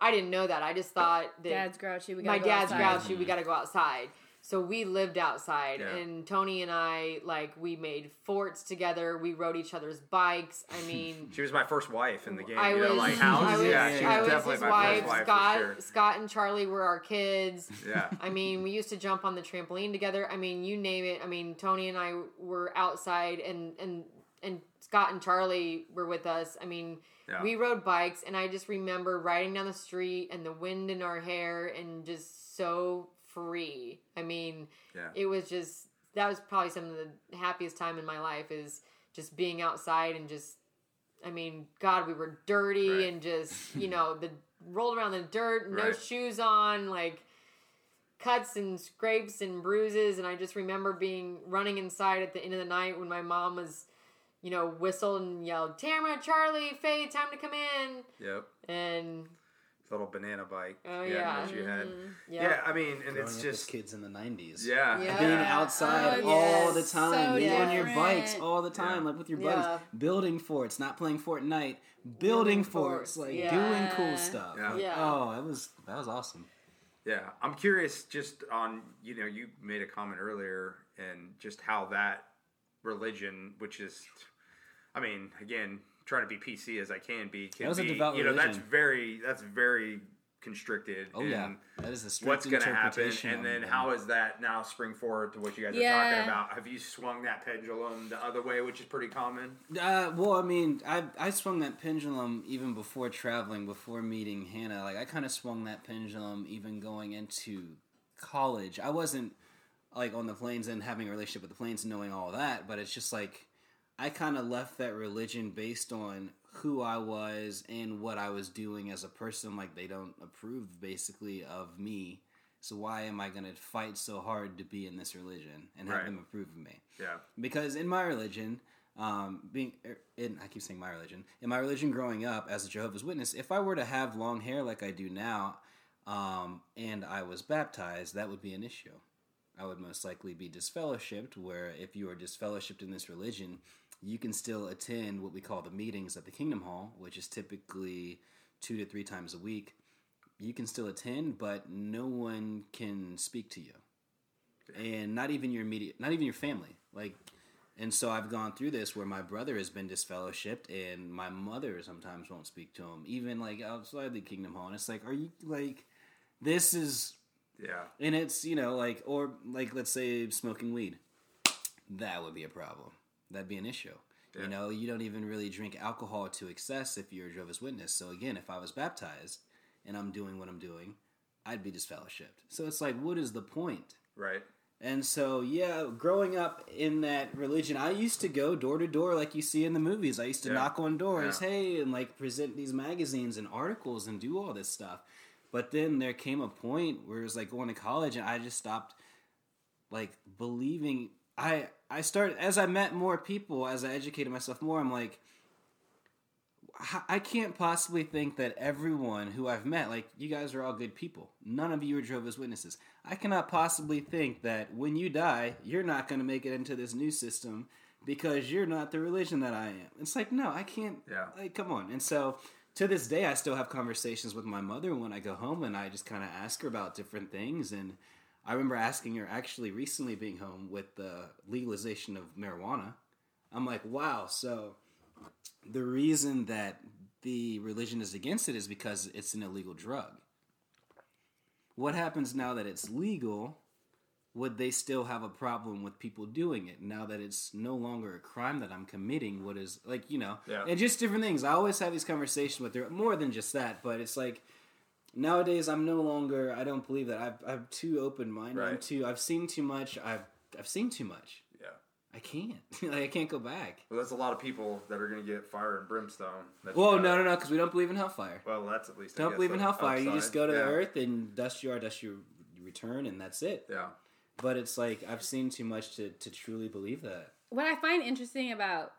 I didn't know that I just thought that Dad's grouchy. We my gotta go dad's outside. grouchy. We mm-hmm. got to go outside. So we lived outside, Yeah. and Tony and I like we made forts together. We rode each other's bikes. I mean, She was my first wife in the game. I you was, know, like house. I was, yeah, she was I was definitely his my wife. first wife Scott, sure. Scott and Charlie were our kids. Yeah. I mean, we used to jump on the trampoline together. I mean, you name it. I mean, Tony and I were outside, and and and Scott and Charlie were with us. I mean, Yeah. we rode bikes, and I just remember riding down the street and the wind in our hair, and just so free. I mean, Yeah. it was just that was probably some of the happiest time in my life is just being outside and just. I mean, God, we were dirty Right. and just you know the rolled around in the dirt, no Right. shoes on, like cuts and scrapes and bruises and I just remember being running inside at the end of the night when my mom was you know whistled and yelled Tamara Charlie Faye time to come in Yep. and Little banana bike. Oh, yeah. yeah. That you had. Mm-hmm. yeah, Yeah. I mean, and Growing it's just kids in the '90s. yeah. Yeah. being outside Oh, all the time, So being on your bikes all the time, Yeah. like with your Yeah. buddies, building forts, not playing Fortnite, building Building forts, forts, like yeah. doing cool stuff. Yeah. Like, Yeah. Oh, that was that was awesome. Yeah, I'm curious just on you know you made a comment earlier and just how that religion, which is, I mean, again, trying to be PC as I can be, can That was a be, devout you know that's very that's very constricted. Oh yeah, that is the strict What's going to happen, interpretation and then them. how is that now spring forward to what you guys are talking about? Have you swung that pendulum the other way, which is pretty common? Uh, well, I mean, I I swung that pendulum even before traveling, before meeting Hanna. Like I kind of swung that pendulum even going into college. I wasn't like on the planes and having a relationship with the planes, and knowing all that. But it's just like I kind of left that religion based on who I was and what I was doing as a person. Like they don't approve basically of me. So why am I going to fight so hard to be in this religion and have Right. them approve of me? Yeah, because in my religion um, being er, in I keep saying my religion in my religion growing up as a Jehovah's Witness if I were to have long hair like I do now um, and I was baptized that would be an issue I would most likely be disfellowshipped where if you are disfellowshipped in this religion you can still attend what we call the meetings at the Kingdom Hall which is typically two to three times a week you can still attend but no one can speak to you and not even your immediate not even your family like and so I've gone through this where my brother has been disfellowshipped and my mother sometimes won't speak to him, even like outside the kingdom hall. And it's like, are you like, this is, yeah, and it's, you know, like, or like, let's say smoking weed. That would be a problem. That'd be an issue. Yeah. You know, you don't even really drink alcohol to excess if you're a Jehovah's Witness. So again, if I was baptized and I'm doing what I'm doing, I'd be disfellowshipped. So it's like, what is the point? right. And so, yeah, growing up in that religion, I used to go door to door like you see in the movies. I used to Yeah. knock on doors, Yeah. hey, and like present these magazines and articles and do all this stuff. But then there came a point where it was like going to college and I just stopped like believing I I started as I met more people, as I educated myself more, I'm like I can't possibly think that everyone who I've met, like you guys are all good people. None of you are Jehovah's Witnesses. I cannot possibly think that when you die, you're not going to make it into this new system because you're not the religion that I am. It's like, no, I can't. Yeah. Like, come on. And so to this day, I still have conversations with my mother when I go home and I just kind of ask her about different things. And I remember asking her actually recently being home with the legalization of marijuana. I'm like, wow, so the reason that the religion is against it is because it's an illegal drug. What happens now that it's legal? Would they still have a problem with people doing it now that it's no longer a crime that I'm committing? What is like you know, Yeah. and just different things. I always have these conversations with her. More than just that, but it's like nowadays I'm no longer. I don't believe that. I've, I'm too open minded. I'm Right. too. I've seen too much. I've I've seen too much. Yeah. I can't. like I can't go back. Well, there's a lot of people that are going to get fire and brimstone. Well, no, gotta- no, no, because we don't believe in hellfire. Well, that's at least. I Don't guess, believe in the hellfire. You just go to yeah. the earth and dust you are, dust you return, and that's it. Yeah. But it's like I've seen too much to, to truly believe that. What I find interesting about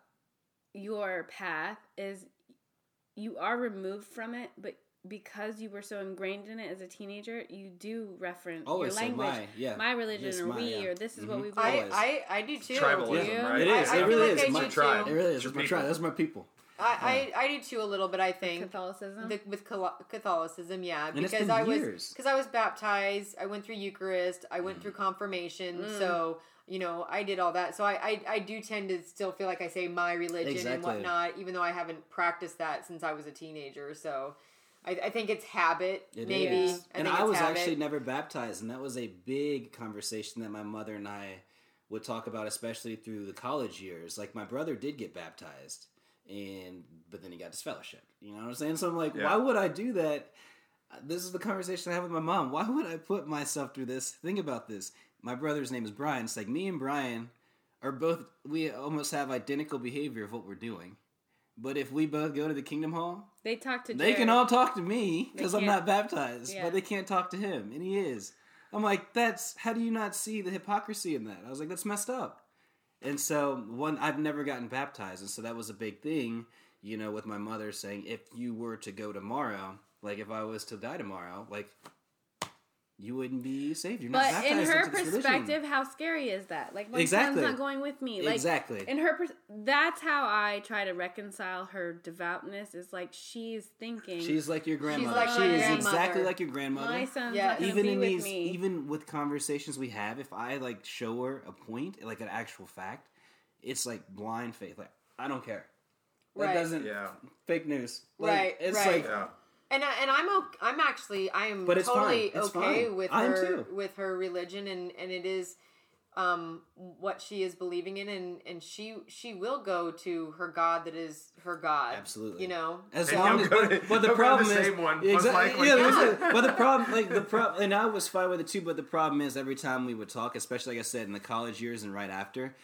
your path is you are removed from it, but because you were so ingrained in it as a teenager, you do reference Always your language, my, yeah. my religion, Yes, or my, we, yeah. or this is what Mhm. we I, believe. I, I do too. Tribalism, Yeah. right? It I- is. I it really like is. My tribe. too. It really is. It's It's my tribe. That's my people. I, I, I do too a little bit. I think Catholicism. the, with Catholicism, yeah, And it's because been I was because I was baptized. I went through Eucharist. I went through confirmation. Mm. So you know, I did all that. So I, I I do tend to still feel like I say my religion and whatnot, even though I haven't practiced that since I was a teenager. So I, I think it's habit, It maybe. is. I and I was habit. actually never baptized, and that was a big conversation that my mother and I would talk about, especially through the college years. Like my brother did get baptized, and but then he got disfellowshipped. You know what I'm saying? So I'm like, Yeah. why would I do that? This is the conversation I have with my mom. Why would I put myself through this? Think about this. My brother's name is Brian. It's like me and Brian are both. We almost have identical behavior of what we're doing. But if we both go to the Kingdom Hall, they talk to they can all talk to me because I'm not baptized, Yeah. but they can't talk to him, and he is. I'm like, that's how do you not see the hypocrisy in that? I was like, that's messed up. And so one, I've never gotten baptized, and so that was a big thing, you know, with my mother saying, if you were to go tomorrow, like if I was to die tomorrow, like you wouldn't be saved. You're not But baptized in her into perspective, how scary is that? Like my Exactly. son's not going with me. Like exactly. in her, pers- that's how I try to reconcile her devoutness. Is like she's thinking She's like your grandmother. like she my is grandmother. exactly like your grandmother. my son's Yeah. not even be in with these me. even with conversations we have if i like show her a point like an actual fact it's like blind faith like i don't care that Right. doesn't Yeah. fake news Like, Right, it's right. like Yeah. And I, and I'm okay, I'm actually I am But it's totally fine. It's okay fine. with I am her too. with her religion and and it is um what she is believing in and and she she will go to her god that is her god Absolutely. you know as And long he'll as go but, to- but the he'll go to problem the is same one, most exactly likely. yeah, that's it. but the problem like the problem and I was fine with it too but the problem is every time we would talk especially like I said in the college years and right after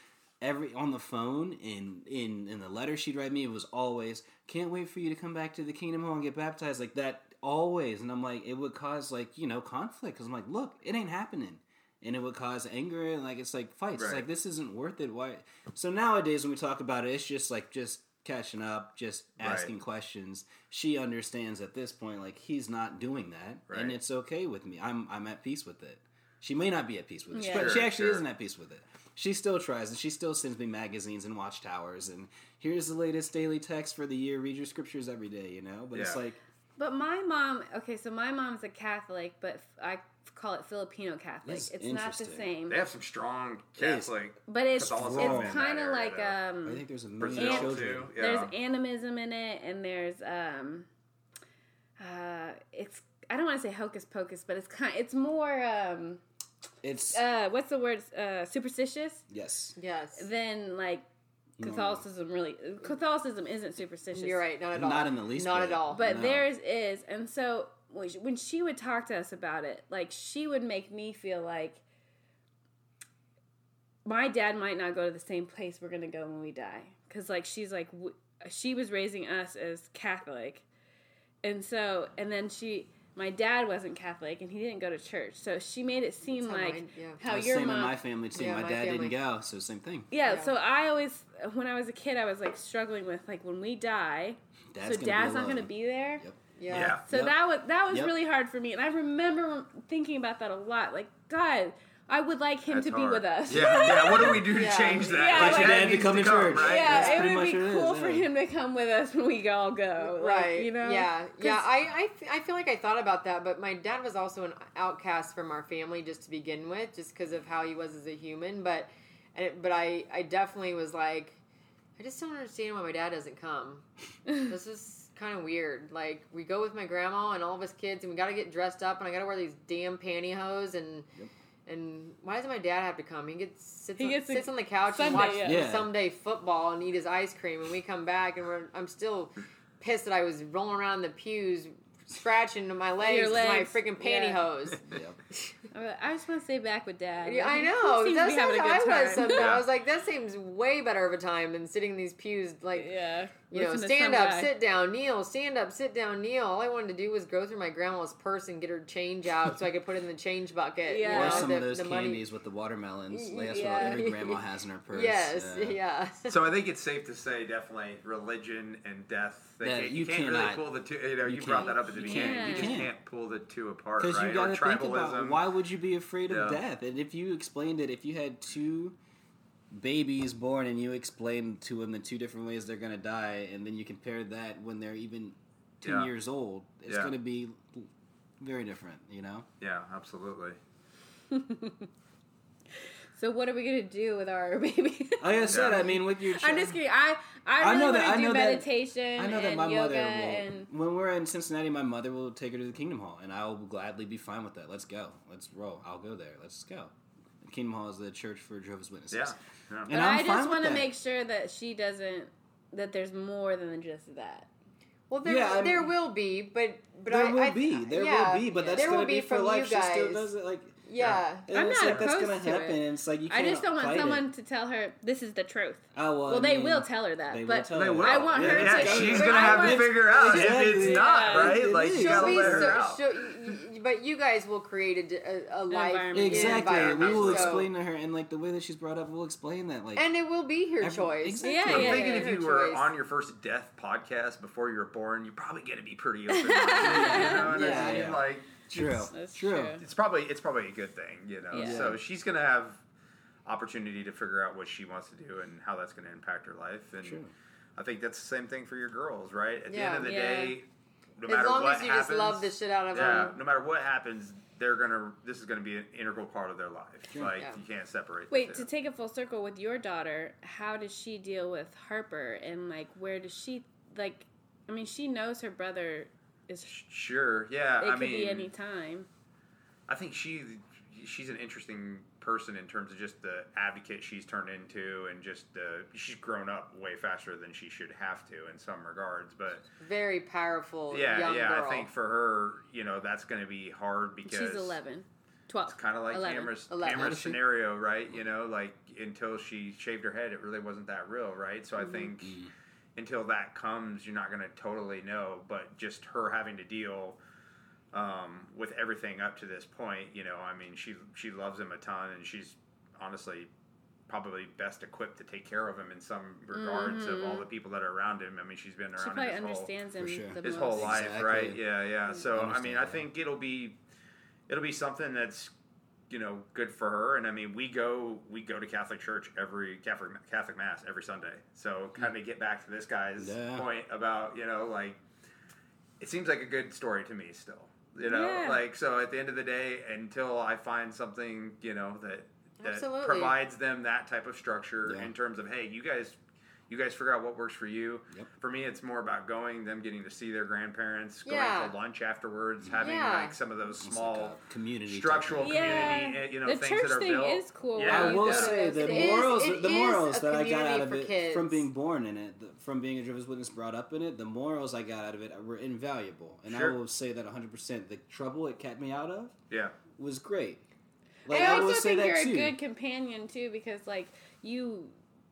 every on the phone in in in the letter she'd write me it was always can't wait for you to come back to the kingdom hall and get baptized like that always. And I'm like it would cause like you know conflict because I'm like look it ain't happening. And it would cause anger and like it's like fights. It's like this isn't worth it. Why so nowadays when we talk about it it's just like just catching up just Right. asking questions. She understands at this point like he's not doing that and it's okay with me. I'm i'm at peace with it. She may not be at peace with it. Yeah. but she actually sure. isn't at peace with it she still tries and she still sends me magazines and watchtowers and here's the latest daily text for the year read your scriptures every day you know but it's like But my mom, okay, so my mom's a Catholic, but I call it Filipino Catholic. That's it's not the same, They have some strong is. Catholic. but it's Catholicism it's kind of like though. um, i think there's a Brazil million And- children too. Yeah. there's animism in it, and there's um, uh, it's I don't want to say hocus pocus, but it's kind, it's more um, it's uh, what's the word? Uh, superstitious yes yes Then like Catholicism. Really, Catholicism isn't superstitious. you're right not at all Not in the least not bit. at all But No. theirs is, and so when she, when she would talk to us about it, like she would make me feel like my dad might not go to the same place we're gonna go when we die because like she's like w- she was raising us as catholic and so and then she my dad wasn't catholic and he didn't go to church so she made it seem That's how like mine- yeah. how That's your same mom in my family too. Yeah, my, my dad family. didn't go, so same thing. yeah, Yeah. so i always when i was a kid i was like struggling with like when we die Dad's so gonna dad's not gonna be there Yep. Yeah. Yeah. so Yep. that was that was Yep. really hard for me and i remember thinking about that a lot like god i would like him That's to be hard. with us Yeah, yeah. What do we do to Yeah. change that? Yeah, Like, like- your Get dad to come to church. right? yeah, That's it would much be it cool is, for yeah. him to come with us when we all go. Like, right You know? yeah yeah 'Cause- I, I f- I feel like i thought about that but my dad was also an outcast from our family just to begin with just because of how he was as a human but and it, but i i definitely was like i just don't understand why my dad doesn't come this is kind of weird like we go with my grandma and all of us kids and we got to get dressed up and i got to wear these damn pantyhose and Yep. And why doesn't my dad have to come? He gets sits, He on, gets to- sits on the couch and watch yeah. Yeah. someday football and eat his ice cream, and we come back and we're, I'm still pissed that I was rolling around in the pews scratching my legs, Your with my legs, freaking yeah. pantyhose. Yep. Uh, I just want to stay back with dad. Yeah, I know. That's be having a how I was. Sometimes. I was like, that seems way better of a time than sitting in these pews. Like, yeah. You know, stand up, guy. sit down, kneel, stand up, sit down, kneel. All I wanted to do was go through my grandma's purse and get her change out so I could put it in the change bucket. Yeah. you Or know, some the, of those the money. candies with the watermelons. Like, that's Yeah. what every grandma has in her purse. Yes, Yeah. yeah. So I think it's safe to say definitely religion and death. They Yeah, can't, you you can't cannot. really pull the two. You know, you, You brought that up at the beginning. can't. You just can't. can't pull the two apart, Because right? you got or to think about why would you be afraid of Yeah. death? And if you explained it, if you had two babies born and you explain to them the two different ways they're going to die, and then you compare that when they're even ten Yeah. years old, it's Yeah. going to be very different. You know? Yeah, absolutely. So what are we gonna do with our baby? Like I said, Yeah. I mean, with your I'm just kidding. I I I know that- I to do know that- meditation I know that my mother will. and When we're in Cincinnati, my mother will take her to the Kingdom Hall, and I will gladly be fine with that. Let's go. Let's roll. I'll go there. Let's go. Kingdom Hall is the church for Jehovah's Witnesses. Yeah. Yeah. And but I'm I just want to make sure that she doesn't that there's more than just that. Well, there, Yeah, I'm- there will be, but but there I, will I, be. There yeah, will be, but that's there gonna be be for life. She still does it like. Yeah, and I'm it's not like that's gonna opposed to happen. it. It's like you I can't just don't want someone It. to tell her this is the truth. Oh well. Well, I they mean, will tell her that, They will but tell They her. will. I want yeah, her yeah, to- she's gonna I have want- to figure out if it's not right. Like It you gotta She'll be let her so, out. She'll, y- y- but you guys will create a life environment. Exactly. We will so- explain to her, and like the way that she's brought up, we'll explain that. Like, and it will be her Every- choice. exactly. Yeah, I'm yeah, thinking yeah. if Her you were choice. on your first death podcast before you were born, you're probably going to be pretty open. minded. you know what Yeah, I mean? yeah. Like true, That's true. true. it's probably it's probably a good thing, you know. Yeah. So she's gonna have opportunity to figure out what she wants to do and how that's gonna impact her life. And True. I think that's the same thing for your girls, right? At the end of the Yeah. day, no as matter long what as you happens, just love the shit out of yeah, them. no matter what happens, they're gonna. This is gonna be an integral part of their life. Like Yeah. you can't separate. Wait, two. to take a full circle with your daughter, how does she deal with Harper and like where does she like I mean she knows her brother is Sure. Yeah. it I could mean, be any time. I think she she's an interesting person in terms of just the advocate she's turned into, and just uh, she's grown up way faster than she should have to in some regards. But Very powerful yeah, young yeah, girl. I think for her, you know, that's going to be hard because She's 11. 12. It's kind of like 11. Amber's, 11. Amber's scenario, right? You know, like until she shaved her head, it really wasn't that real, right? So Mm-hmm. I think until that comes, you're not going to totally know. But just her having to deal um, with everything up to this point, you know, I mean, she she loves him a ton, and she's honestly probably best equipped to take care of him in some regards of all the people that are around him. I mean, she's been Mm-hmm. She around probably him his whole understands him sure. his most. whole life, Exactly. right? Yeah, yeah. So I mean, Understand I think it'll be it'll be something that's you know good for her. And I mean, we go we go to Catholic church every Catholic Catholic mass every Sunday. So kind of get back to this guy's Yeah. point about you know like it seems like a good story to me still. You know, Yeah. like so at the end of the day, until I find something you know that that Absolutely. provides them that type of structure Yeah. in terms of hey, you guys you guys figure out what works for you. Yep. For me, it's more about going, them getting to see their grandparents, going Yeah. to lunch afterwards, having Yeah. like some of those small like community structural thing. Yeah. community, eh, you know, The things that are thing built. is cool. Yeah. I will say those the It things. is- morals, the morals that I got out of it kids. from being born in it, the, from being a Jehovah's Witness brought up in it, the morals I got out of it were invaluable, and Sure. I will say that 100. percent The trouble it kept me out of Yeah, was great. Like, I I also will say think that you're too. a good companion too because like you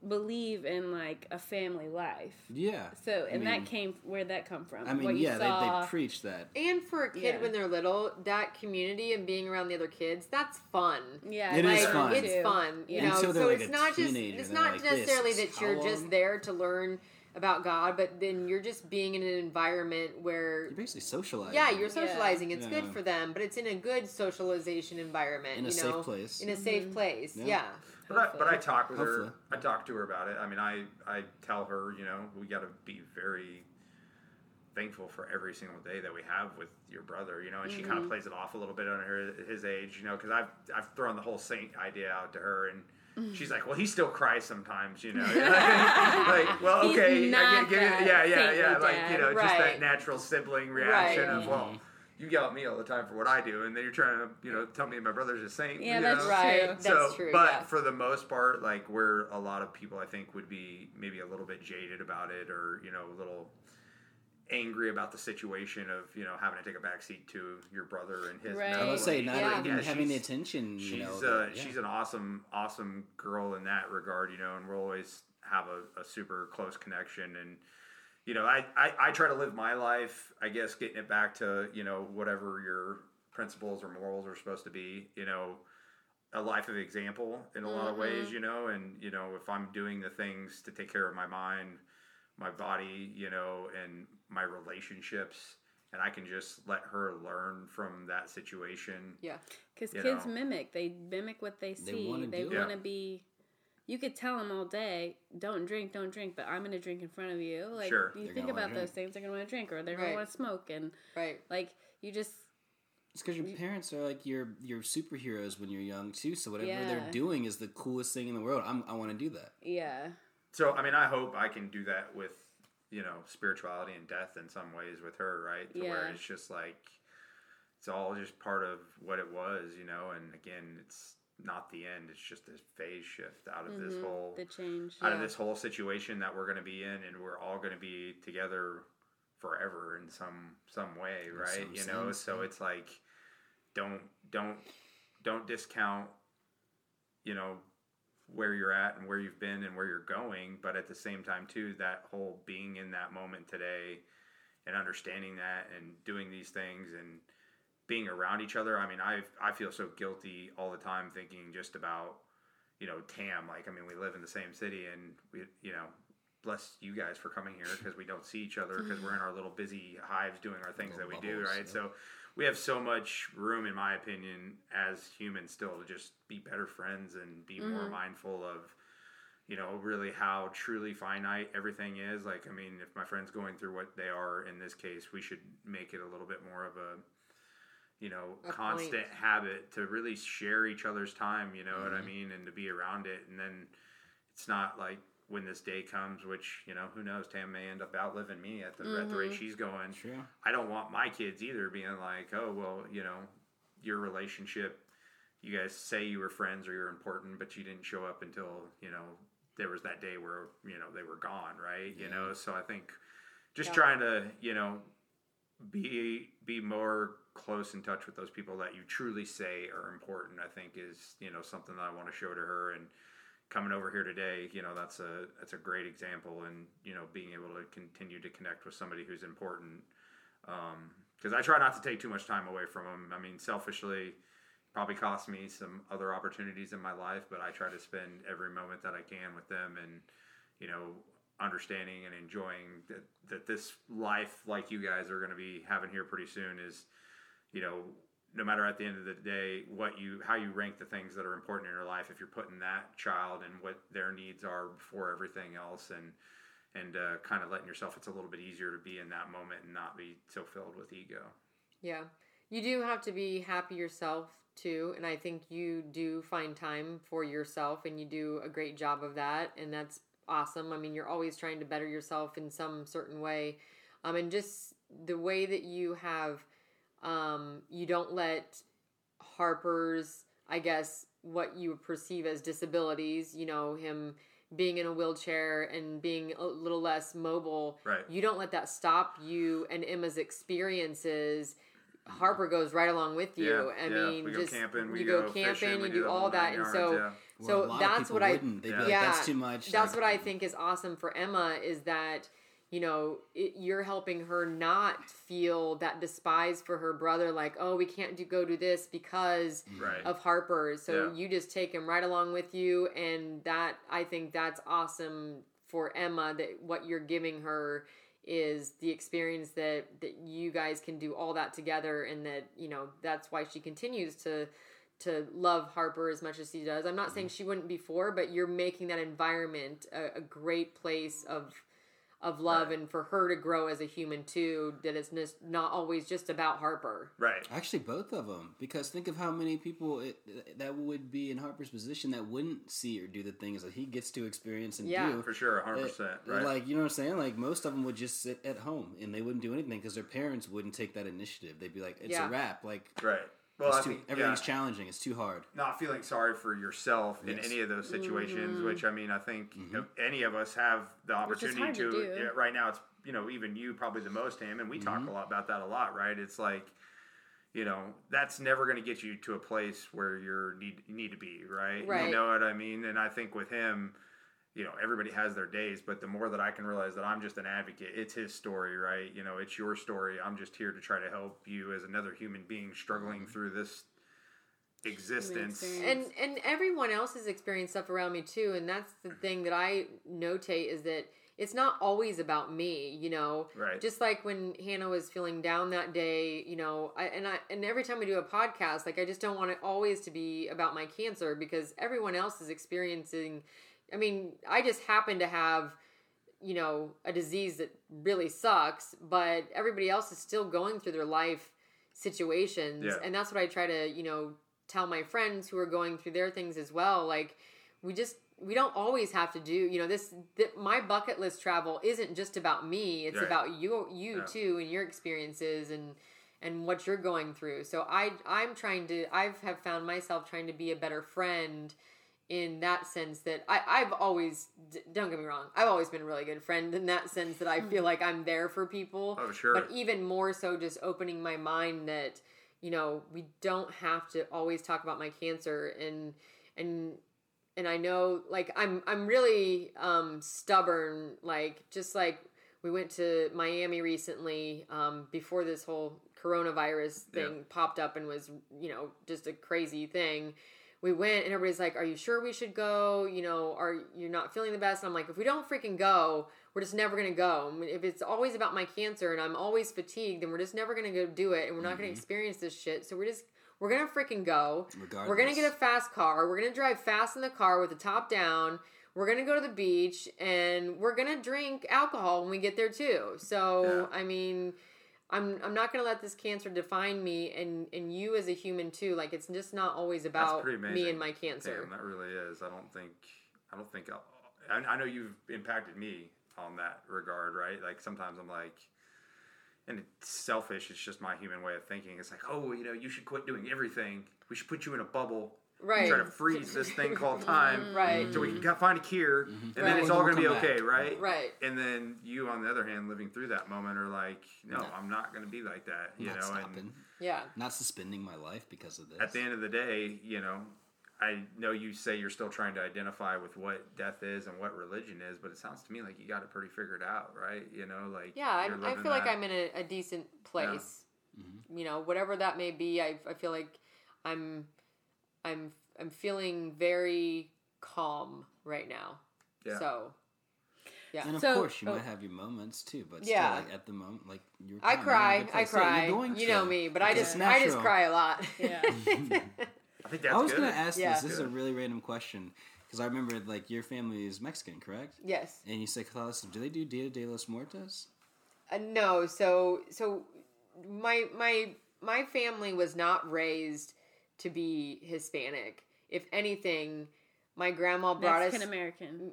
believe in like a family life. yeah. So and mean- that came where'd that come from? I mean, what you yeah, saw. they, they preach that. And for a kid Yeah. when they're little, that community and being around the other kids, that's fun. yeah, It I is fun. It's too. fun, you Yeah. know. Until they're so like it's a not just it's not like, necessarily that you're how just there to learn about God, but then you're just being in an environment where You're basically socializing. yeah, you're socializing. It's Yeah. good for them, but it's in a good socialization environment. In a you safe know, place. In a safe mm-hmm. place. Yeah. Yeah. But I, but I talk with Hopefully. her. I talk to her about it. I mean, I I tell her, you know, we got to be very thankful for every single day that we have with your brother. You know, and she kind of mm-hmm. plays it off a little bit on her his age. You know, because I've I've thrown the whole saint idea out to her and. Mm-hmm. She's like, well, he still cries sometimes, you know. like, well, He's okay, I not get- get it. yeah, yeah, yeah. Like, you know, just that natural sibling reaction Right. of, well, mm-hmm. You yell at me all the time for what I do, and then you're trying to, you know, tell me my brother's a saint. Yeah, you that's know? Right. true. That's so, true. but yeah. for the most part, like where a lot of people I think would be maybe a little bit jaded about it, or you know, a little angry about the situation of you know having to take a backseat to your brother and his. Right. I would say not Yeah. even Yeah, having the she's- attention. You She's know, uh, yeah. she's an awesome, awesome girl in that regard, you know, and we'll always have a, a super close connection. And you know, I, I I try to live my life, I guess, getting it back to you know whatever your principles or morals are supposed to be, you know. A life of example in a lot of ways, mm-hmm. you know, and you know, if I'm doing the things to take care of my mind, my body, you know, and my relationships, and I can just let her learn from that situation. yeah. Because kids know. mimic. They mimic what they see. They want to Yeah. be. You could tell them all day, "Don't drink, don't drink," but I'm going to drink in front of you. Like Sure. you think about those things, they're going to want to drink, or they're going Right. to want to smoke, and Right. like you just It's because your parents are like your your superheroes when you're young too. So whatever Yeah. they're doing is the coolest thing in the world. I'm, I want to do that. yeah. So I mean, I hope I can do that with you know spirituality and death in some ways with her, right? To where it's just like it's all just part of what it was, you know. And again, it's not the end; it's just this phase shift out of this Mhm. whole the change. out of this whole situation that we're going to be in, and we're all going to be together forever in some some way, In right? some you know, so yeah. it's like don't don't don't discount you know where you're at and where you've been and where you're going, but at the same time too, that whole being in that moment today and understanding that and doing these things and being around each other. I mean, I I feel so guilty all the time thinking just about you know Tam. Like, I mean, we live in the same city, and we you know bless you guys for coming here because we don't see each other because we're in our little busy hives doing our things that Little we do, right? yeah. So we have so much room, in my opinion, as humans still to just be better friends and be more Mhm. mindful of you know really how truly finite everything is like i mean if my friend's going through what they are in this case we should make it a little bit more of a you know A constant point. habit to really share each other's time you know what i Mhm. mean and to be around it and then it's not like when this day comes which you know who knows tam may end up outliving me at the, at the rate Mhm. she's going Sure. I don't want my kids either being like, oh, well, you know, your relationship, you guys say you were friends or you're important, but you didn't show up until, you know, there was that day where, you know, they were gone, right? You know, so I think just Yeah. trying to, you know, be be more close in touch with those people that you truly say are important, I think is, you know, something that I want to show to her and coming over here today, you know, that's a that's a great example and, you know, being able to continue to connect with somebody who's important um, because I try not to take too much time away from them. I mean, selfishly, probably cost me some other opportunities in my life, but I try to spend every moment that I can with them, and you know, understanding and enjoying that that this life, like you guys are going to be having here pretty soon, is you know. No matter at the end of the day what you how you rank the things that are important in your life, if you're putting that child and what their needs are before everything else, and and uh, kind of letting yourself it's a little bit easier to be in that moment and not be so filled with ego Yeah. You do have to be happy yourself too. And I think you do find time for yourself and you do a great job of that. And that's awesome. I mean, you're always trying to better yourself in some certain way. Um, and just the way that you have, um, you don't let Harper's, I guess, what you perceive as disabilities, you know, him being in a wheelchair and being a little less mobile right you don't let that stop you and Emma's experiences Harper goes right along with you. Yeah, I yeah. mean, We go just camping, we you go go, camping, we you do do all that, and yards, so yeah. Where so a lot of that's what I wouldn't. They'd Yeah. like, that's too much. That's like, what I think is awesome for Emma is that you know it, you're helping her not feel that despise for her brother, like oh we can't do go do this because Right. of Harper. So Yeah. you just take him right along with you, and that I think that's awesome for Emma. That what you're giving her is the experience that that you guys can do all that together, and that you know that's why she continues to to love Harper as much as she does. I'm not saying mm-hmm. she wouldn't before, but you're making that environment a, a great place of of love Right. and for her to grow as a human too that it's not always just about Harper. Right. Actually, both of them. Because think of how many people it, that would be in Harper's position that wouldn't see or do the things that he gets to experience and Yeah. do. For sure, Uh, 100%. Right. Like you know what I'm saying? Like most of them would just sit at home and they wouldn't do anything because their parents wouldn't take that initiative. They'd be like, "It's Yeah. a wrap." Like right. Well, it's too, think everything's yeah, challenging. It's too hard. not feeling sorry for yourself in any of those situations, Mm-hmm. which I mean, I think if any of us have the opportunity hard to yeah, right now, it's you know even you probably the most, Ham, and we talk a lot about that a lot, right? It's like you know that's never going to get you to a place where you're need need to be, right? Right. You know what I mean? And I think with him. You know, everybody has their days, but the more that I can realize that I'm just an advocate, it's his story, right? You know, it's your story. I'm just here to try to help you as another human being struggling mm-hmm. through this existence. and and everyone else has experienced stuff around me too and that's the mm-hmm. thing that i notate is that it's not always about me you know Right. just like when hanna was feeling down that day you know I, and i and every time we do a podcast like i just don't want it always to be about my cancer because everyone else is experiencing i mean i just happen to have you know a disease that really sucks but everybody else is still going through their life situations. Yeah. and that's what i try to you know tell my friends who are going through their things as well. Like we just we don't always have to do you know this th- my bucket list travel isn't just about me. It's about you you Yeah. too and your experiences and and what you're going through. So i i'm trying to i've have found myself trying to be a better friend in that sense that I, I've always don't get me wrong I've always been a really good friend in that sense that I feel like I'm there for people Oh, sure. but even more so just opening my mind that you know we don't have to always talk about my cancer and and and I know like I'm I'm really um stubborn like just like we went to Miami recently um before this whole coronavirus Yeah. thing popped up and was you know just a crazy thing we went and everybody's like are you sure we should go? You know are you not feeling the best? And i'm like if we don't freaking go we're just never gonna go. I mean, if it's always about my cancer and i'm always fatigued then we're just never gonna go do it and we're not gonna mm-hmm. experience this shit. So we're just we're gonna freaking go. Regardless. we're gonna get a fast car. We're gonna drive fast in the car with the top down. We're gonna go to the beach and we're gonna drink alcohol when we get there too. So i mean I'm I'm not gonna let this cancer define me and and you as a human too. Like it's just not always about me and my cancer. Damn, that really is. I don't think. I don't think. I'll, I, I know you've impacted me on that regard, right? Like sometimes I'm like, and it's selfish. It's just my human way of thinking. It's like, oh, you know, you should quit doing everything. We should put you in a bubble. Right. Try to freeze this thing called time. Mm. Right. So we can find a cure, mm-hmm. and then it's all going to be okay, back. right? Right. And then you, on the other hand, living through that moment, are like, no, No. I'm not going to be like that. You not know, stopping. and Yeah. not suspending my life because of this. at the end of the day, you know, I know you say you're still trying to identify with what death is and what religion is, but it sounds to me like you got it pretty figured out, right? You know, like Yeah, I, I living feel like I'm in a, a decent place. Mm-hmm. You know, whatever that may be, I, I feel like I'm I'm I'm feeling very calm right now. Yeah. So yeah. and of So- course, you oh. might have your moments too, but Yeah. still, like at the moment, like you're. I kinda in a cry, I place. Yeah, cry. you're going you know me, but I It's just I just cry a lot. Yeah. I think that's I was good. gonna ask Yeah. this. This is a really random question because I remember like your family is Mexican, correct? yes. And you say Catholicism. Do they do Dia de los Muertos? Uh, no, so so my my my family was not raised to be Hispanic. If anything, my grandma brought us Mexican us American,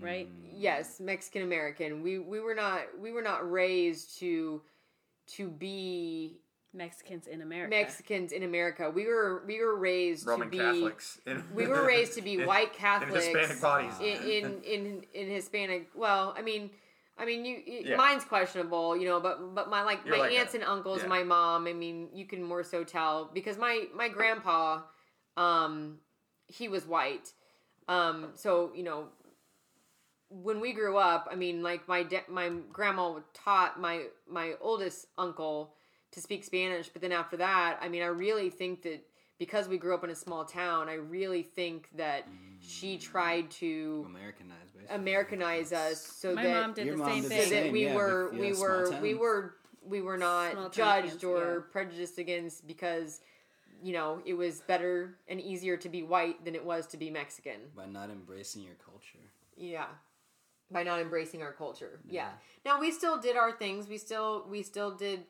right? Mm. yes, Mexican American. We we were not we were not raised to to be Mexicans in America. Mexicans in America. We were we were raised Roman to be Catholics. in- we were raised to be in- white in Catholics Hispanic bodies. in, in in in Hispanic. Well, I mean, I mean, you, y Yeah. mine's questionable, you know, but but my like You're my like a- aunts and uncles, yeah. my mom. I mean, you can more so tell because my my grandpa, um, he was white, um, so you know, when we grew up, I mean, like my da- my grandma taught my my oldest uncle to speak Spanish, but then after that, I mean, I really think that because we grew up in a small town, I really think that she tried to Americanized, basically. Americanize us so My that mom did Your the mom same did the so thing. that we yeah, were but, we yeah, small were we were we were not Small town judged kids, or yeah. prejudiced against because you know it was better and easier to be white than it was to be Mexican. by not embracing your culture. Yeah. By not embracing our culture. Yeah. Now we still did our things. We still we still did,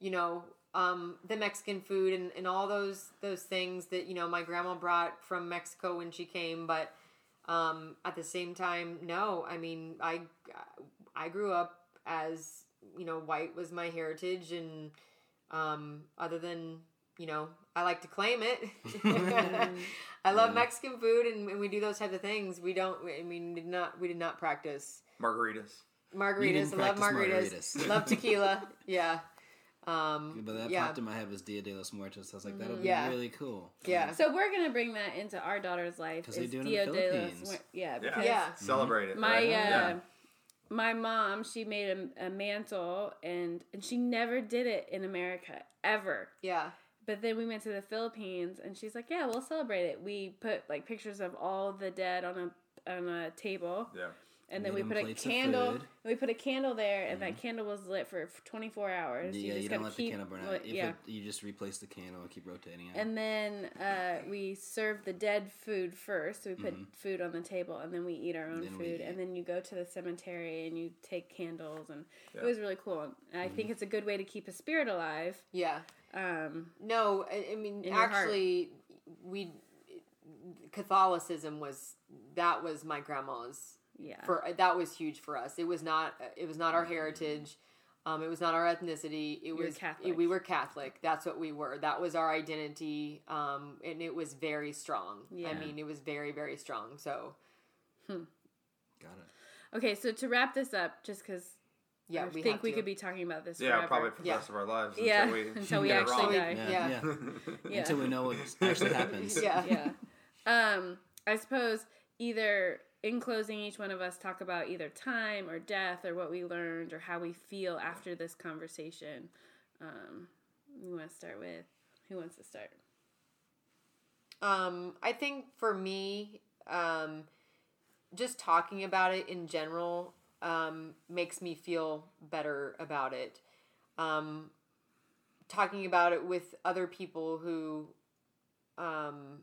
you know, um, the Mexican food and, and all those those things that, you know, my grandma brought from Mexico when she came, but um, at the same time, no. I mean, I I grew up as, you know, white was my heritage and um, other than, you know, I like to claim it. I love Mexican food, and, and we do those types of things. We don't. I mean, did not. We did not practice Margaritas. margaritas. I love margaritas. margaritas. love tequila. Yeah. Um, But that yeah. popped in my head was Dia de los Muertos. I was like, that'll be Yeah. really cool. Yeah. So we're gonna bring that into our daughter's life. 'Cause they is do it in the Dia de los Philippines. Muer- Yeah, Yeah. Yeah. Celebrate it. my right? uh, Yeah. my mom she made a, a mantle and and she never did it in America ever. Yeah. But then we went to the Philippines and she's like, "Yeah, we'll celebrate it." We put like pictures of all the dead on a on a table. Yeah. And then we put a candle. food. Mm-hmm. We put a candle there, and that candle was lit for 24 hours. Yeah, you, just don't let keep- the candle burn out. If yeah. it, you just replace the candle and keep rotating it. And then uh, we serve the dead food first. So we put food on the table, and then we eat our own Mm-hmm. Then food. And then you go to the cemetery and you take candles, and Yeah. it was really cool. And I Mm-hmm. think it's a good way to keep a spirit alive. Yeah. Um, No, I, I mean In your heart. actually, we Catholicism was that was my grandma's yeah. for that was huge for us. It was not it was not our heritage. Um, it was not our ethnicity. It were was Catholic. we were Catholic. That's what we were. That was our identity. Um, and it was very strong. Yeah. I mean, it was very very strong. So hmm. Got it. okay, so to wrap this up, just because yeah, I we think we could be talking about this Yeah, forever. probably for the Yeah. rest of our lives. Yeah, Until we, until we actually wrong. die. Yeah. Yeah. yeah. Yeah. Until we know what actually happens. yeah. yeah. Um, I suppose either in closing, each one of us talk about either time or death or what we learned or how we feel after this conversation. Um, we want to start with who wants to start? Um, I think for me, um, just talking about it in general um, makes me feel better about it. Um, talking about it with other people who um,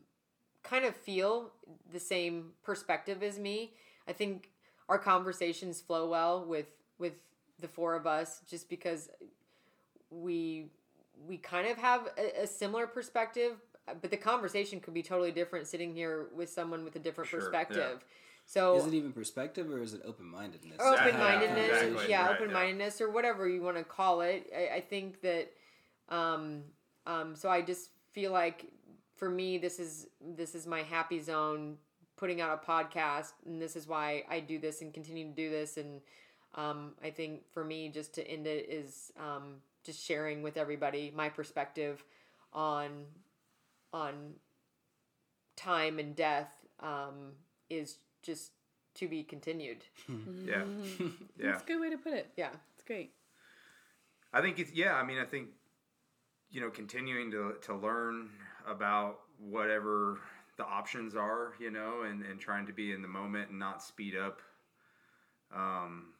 kind of feel the same perspective as me, I think our conversations flow well with with the four of us, just because we we kind of have a, a similar perspective, but the conversation could be totally different sitting here with someone with a different Sure, perspective. So Is it even perspective or is it open mindedness? open mindedness, exactly, yeah, right, open mindedness or whatever you want to call it. I, I think that, um, um, so I just feel like for me, this is this is my happy zone. Putting out a podcast, and this is why I do this and continue to do this. And um, I think for me, just to end it is um, just sharing with everybody my perspective on on time and death um, is just to be continued. Yeah. Yeah. That's a good way to put it. Yeah. It's great. I think it's yeah. I mean, I think you know, continuing to to learn about whatever the options are, you know, and and trying to be in the moment and not speed up, um,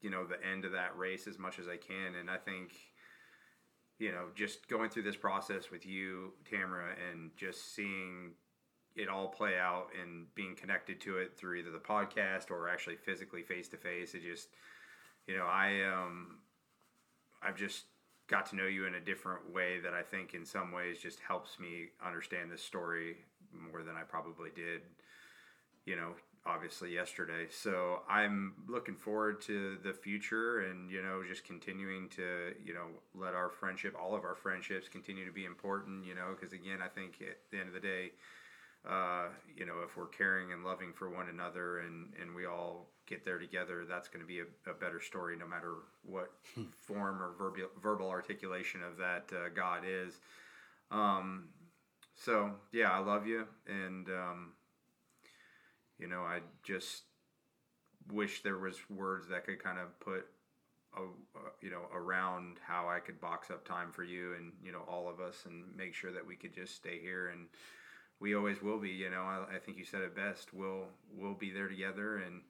you know, the end of that race as much as I can. And I think, you know, just going through this process with you, Tamara, and just seeing it all play out and being connected to it through either the podcast or actually physically face to face. It just, you know, I um, I've just got to know you in a different way that I think in some ways just helps me understand this story more than I probably did, you know, obviously yesterday. So I'm looking forward to the future and, you know, just continuing to, you know, let our friendship, all of our friendships continue to be important, you know, because again, I think at the end of the day, uh, you know, if we're caring and loving for one another and, and we all get there together, that's going to be a, a, better story no matter what form or verbal, verbal articulation of that uh, God is. Um, so, yeah, I love you. And, um, you know, I just wish there was words that could kind of put a, you know around how I could box up time for you and you know all of us and make sure that we could just stay here and we always will be. You know, I, I, think you said it best. We'll we'll be there together, and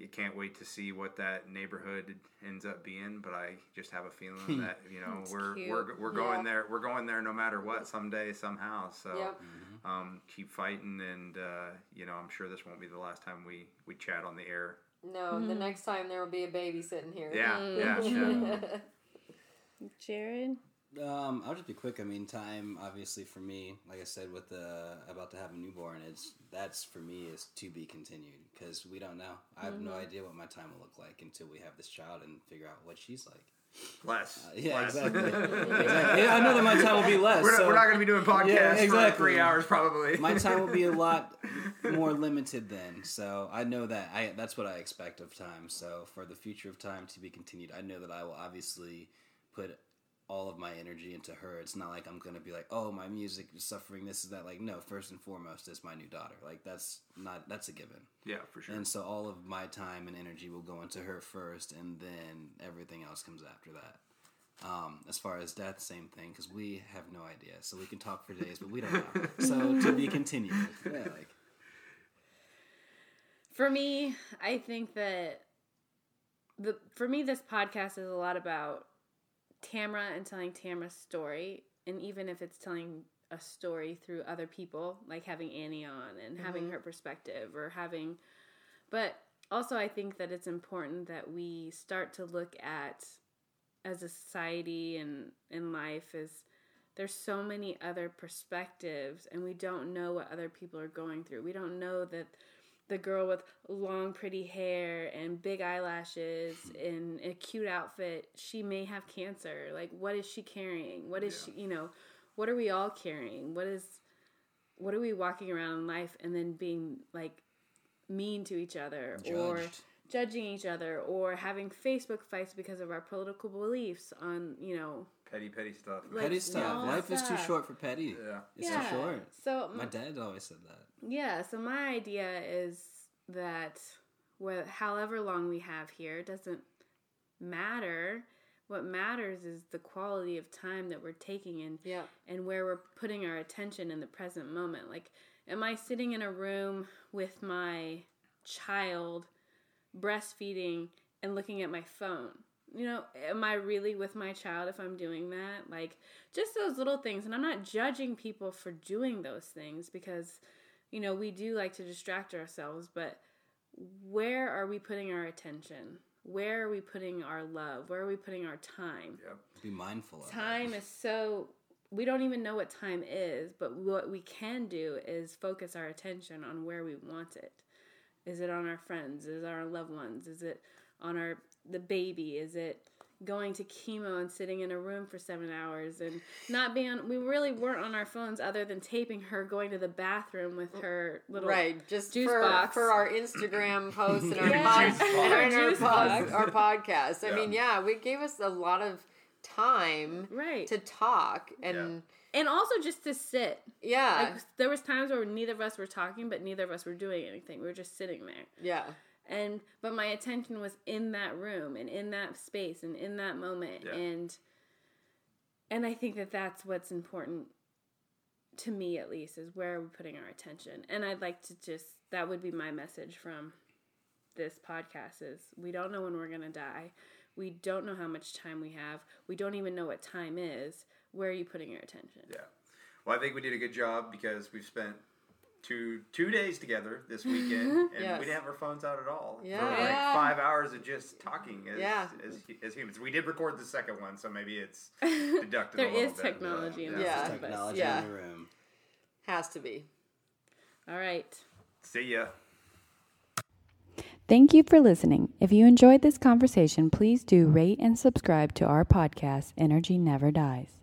you can't wait to see what that neighborhood ends up being. But I just have a feeling that you know we're cute. we're we're going yeah. there. We're going there no matter what someday somehow. So. Yep. Um, keep fighting, and uh, you know I'm sure this won't be the last time we we chat on the air. No, mm-hmm. the next time there will be a baby sitting here. Yeah, mm-hmm. yeah, yeah. Jarrod. Um, I'll just be quick. I mean, time obviously for me, like I said, with the about to have a newborn, it's that's for me is to be continued because we don't know. I have mm-hmm. no idea what my time will look like until we have this child and figure out what she's like. Less. Uh, yeah, less. exactly. exactly. Yeah, I know that my time will be less. We're, so, we're not going to be doing podcasts yeah, exactly. for three hours probably. my time will be a lot more limited then. So I know that I that's what I expect of time. So for the future of time to be continued, I know that I will obviously put all of my energy into her. It's not like I'm gonna be like, oh, my music is suffering. This is that. Like, no. First and foremost, it's my new daughter. Like, that's not that's a given. Yeah, for sure. And so all of my time and energy will go into her first, and then everything else comes after that. Um, as far as death, same thing because we have no idea. So we can talk for days, but we don't know. so to be continued. Yeah, like. For me, I think that the for me this podcast is a lot about Tamara and telling Tamara's story, and even if it's telling a story through other people, like having Annie on and mm-hmm. having her perspective or having, but also I think that it's important that we start to look at as a society and in life is there's so many other perspectives and we don't know what other people are going through. We don't know that the girl with long pretty hair and big eyelashes hmm. in a cute outfit she may have cancer like what is she carrying what is yeah. she you know what are we all carrying what is what are we walking around in life and then being like mean to each other Judged. or judging each other or having facebook fights because of our political beliefs on you know petty petty stuff like, petty stuff life stuff. is too short for petty yeah it's yeah. too short so my dad always said that yeah, so my idea is that wh- however long we have here doesn't matter. What matters is the quality of time that we're taking in yeah. and where we're putting our attention in the present moment. Like, am I sitting in a room with my child breastfeeding and looking at my phone? You know, am I really with my child if I'm doing that? Like, just those little things. And I'm not judging people for doing those things because you know, we do like to distract ourselves, but where are we putting our attention? Where are we putting our love? Where are we putting our time? Yep. Be mindful of Time is so we don't even know what time is, but what we can do is focus our attention on where we want it. Is it on our friends? Is it our loved ones? Is it on our the baby? Is it going to chemo and sitting in a room for seven hours and not being on, we really weren't on our phones other than taping her going to the bathroom with her little right just juice for, box. for our instagram posts and our, yes. pod, and our, pod, our podcast i yeah. mean yeah we gave us a lot of time right to talk and yeah. and also just to sit yeah like, there was times where neither of us were talking but neither of us were doing anything we were just sitting there yeah and but my attention was in that room and in that space and in that moment. Yeah. and and i think that that's what's important to me at least is where are we putting our attention? And i'd like to just that would be my message from this podcast is we don't know when we're going to die. We don't know how much time we have. We don't even know what time is. Where are you putting your attention? Yeah. Well i think we did a good job because we've spent two two days together this weekend, and yes. we didn't have our phones out at all yeah. for like yeah. five hours of just talking as, yeah. as, as, humans. We did record the second one, so maybe it's deducted. there is bit, technology but, in yeah. the technology yeah. in the room. Has to be. All right. See ya. Thank you for listening. If you enjoyed this conversation, please do rate and subscribe to our podcast, Energy Never Dies.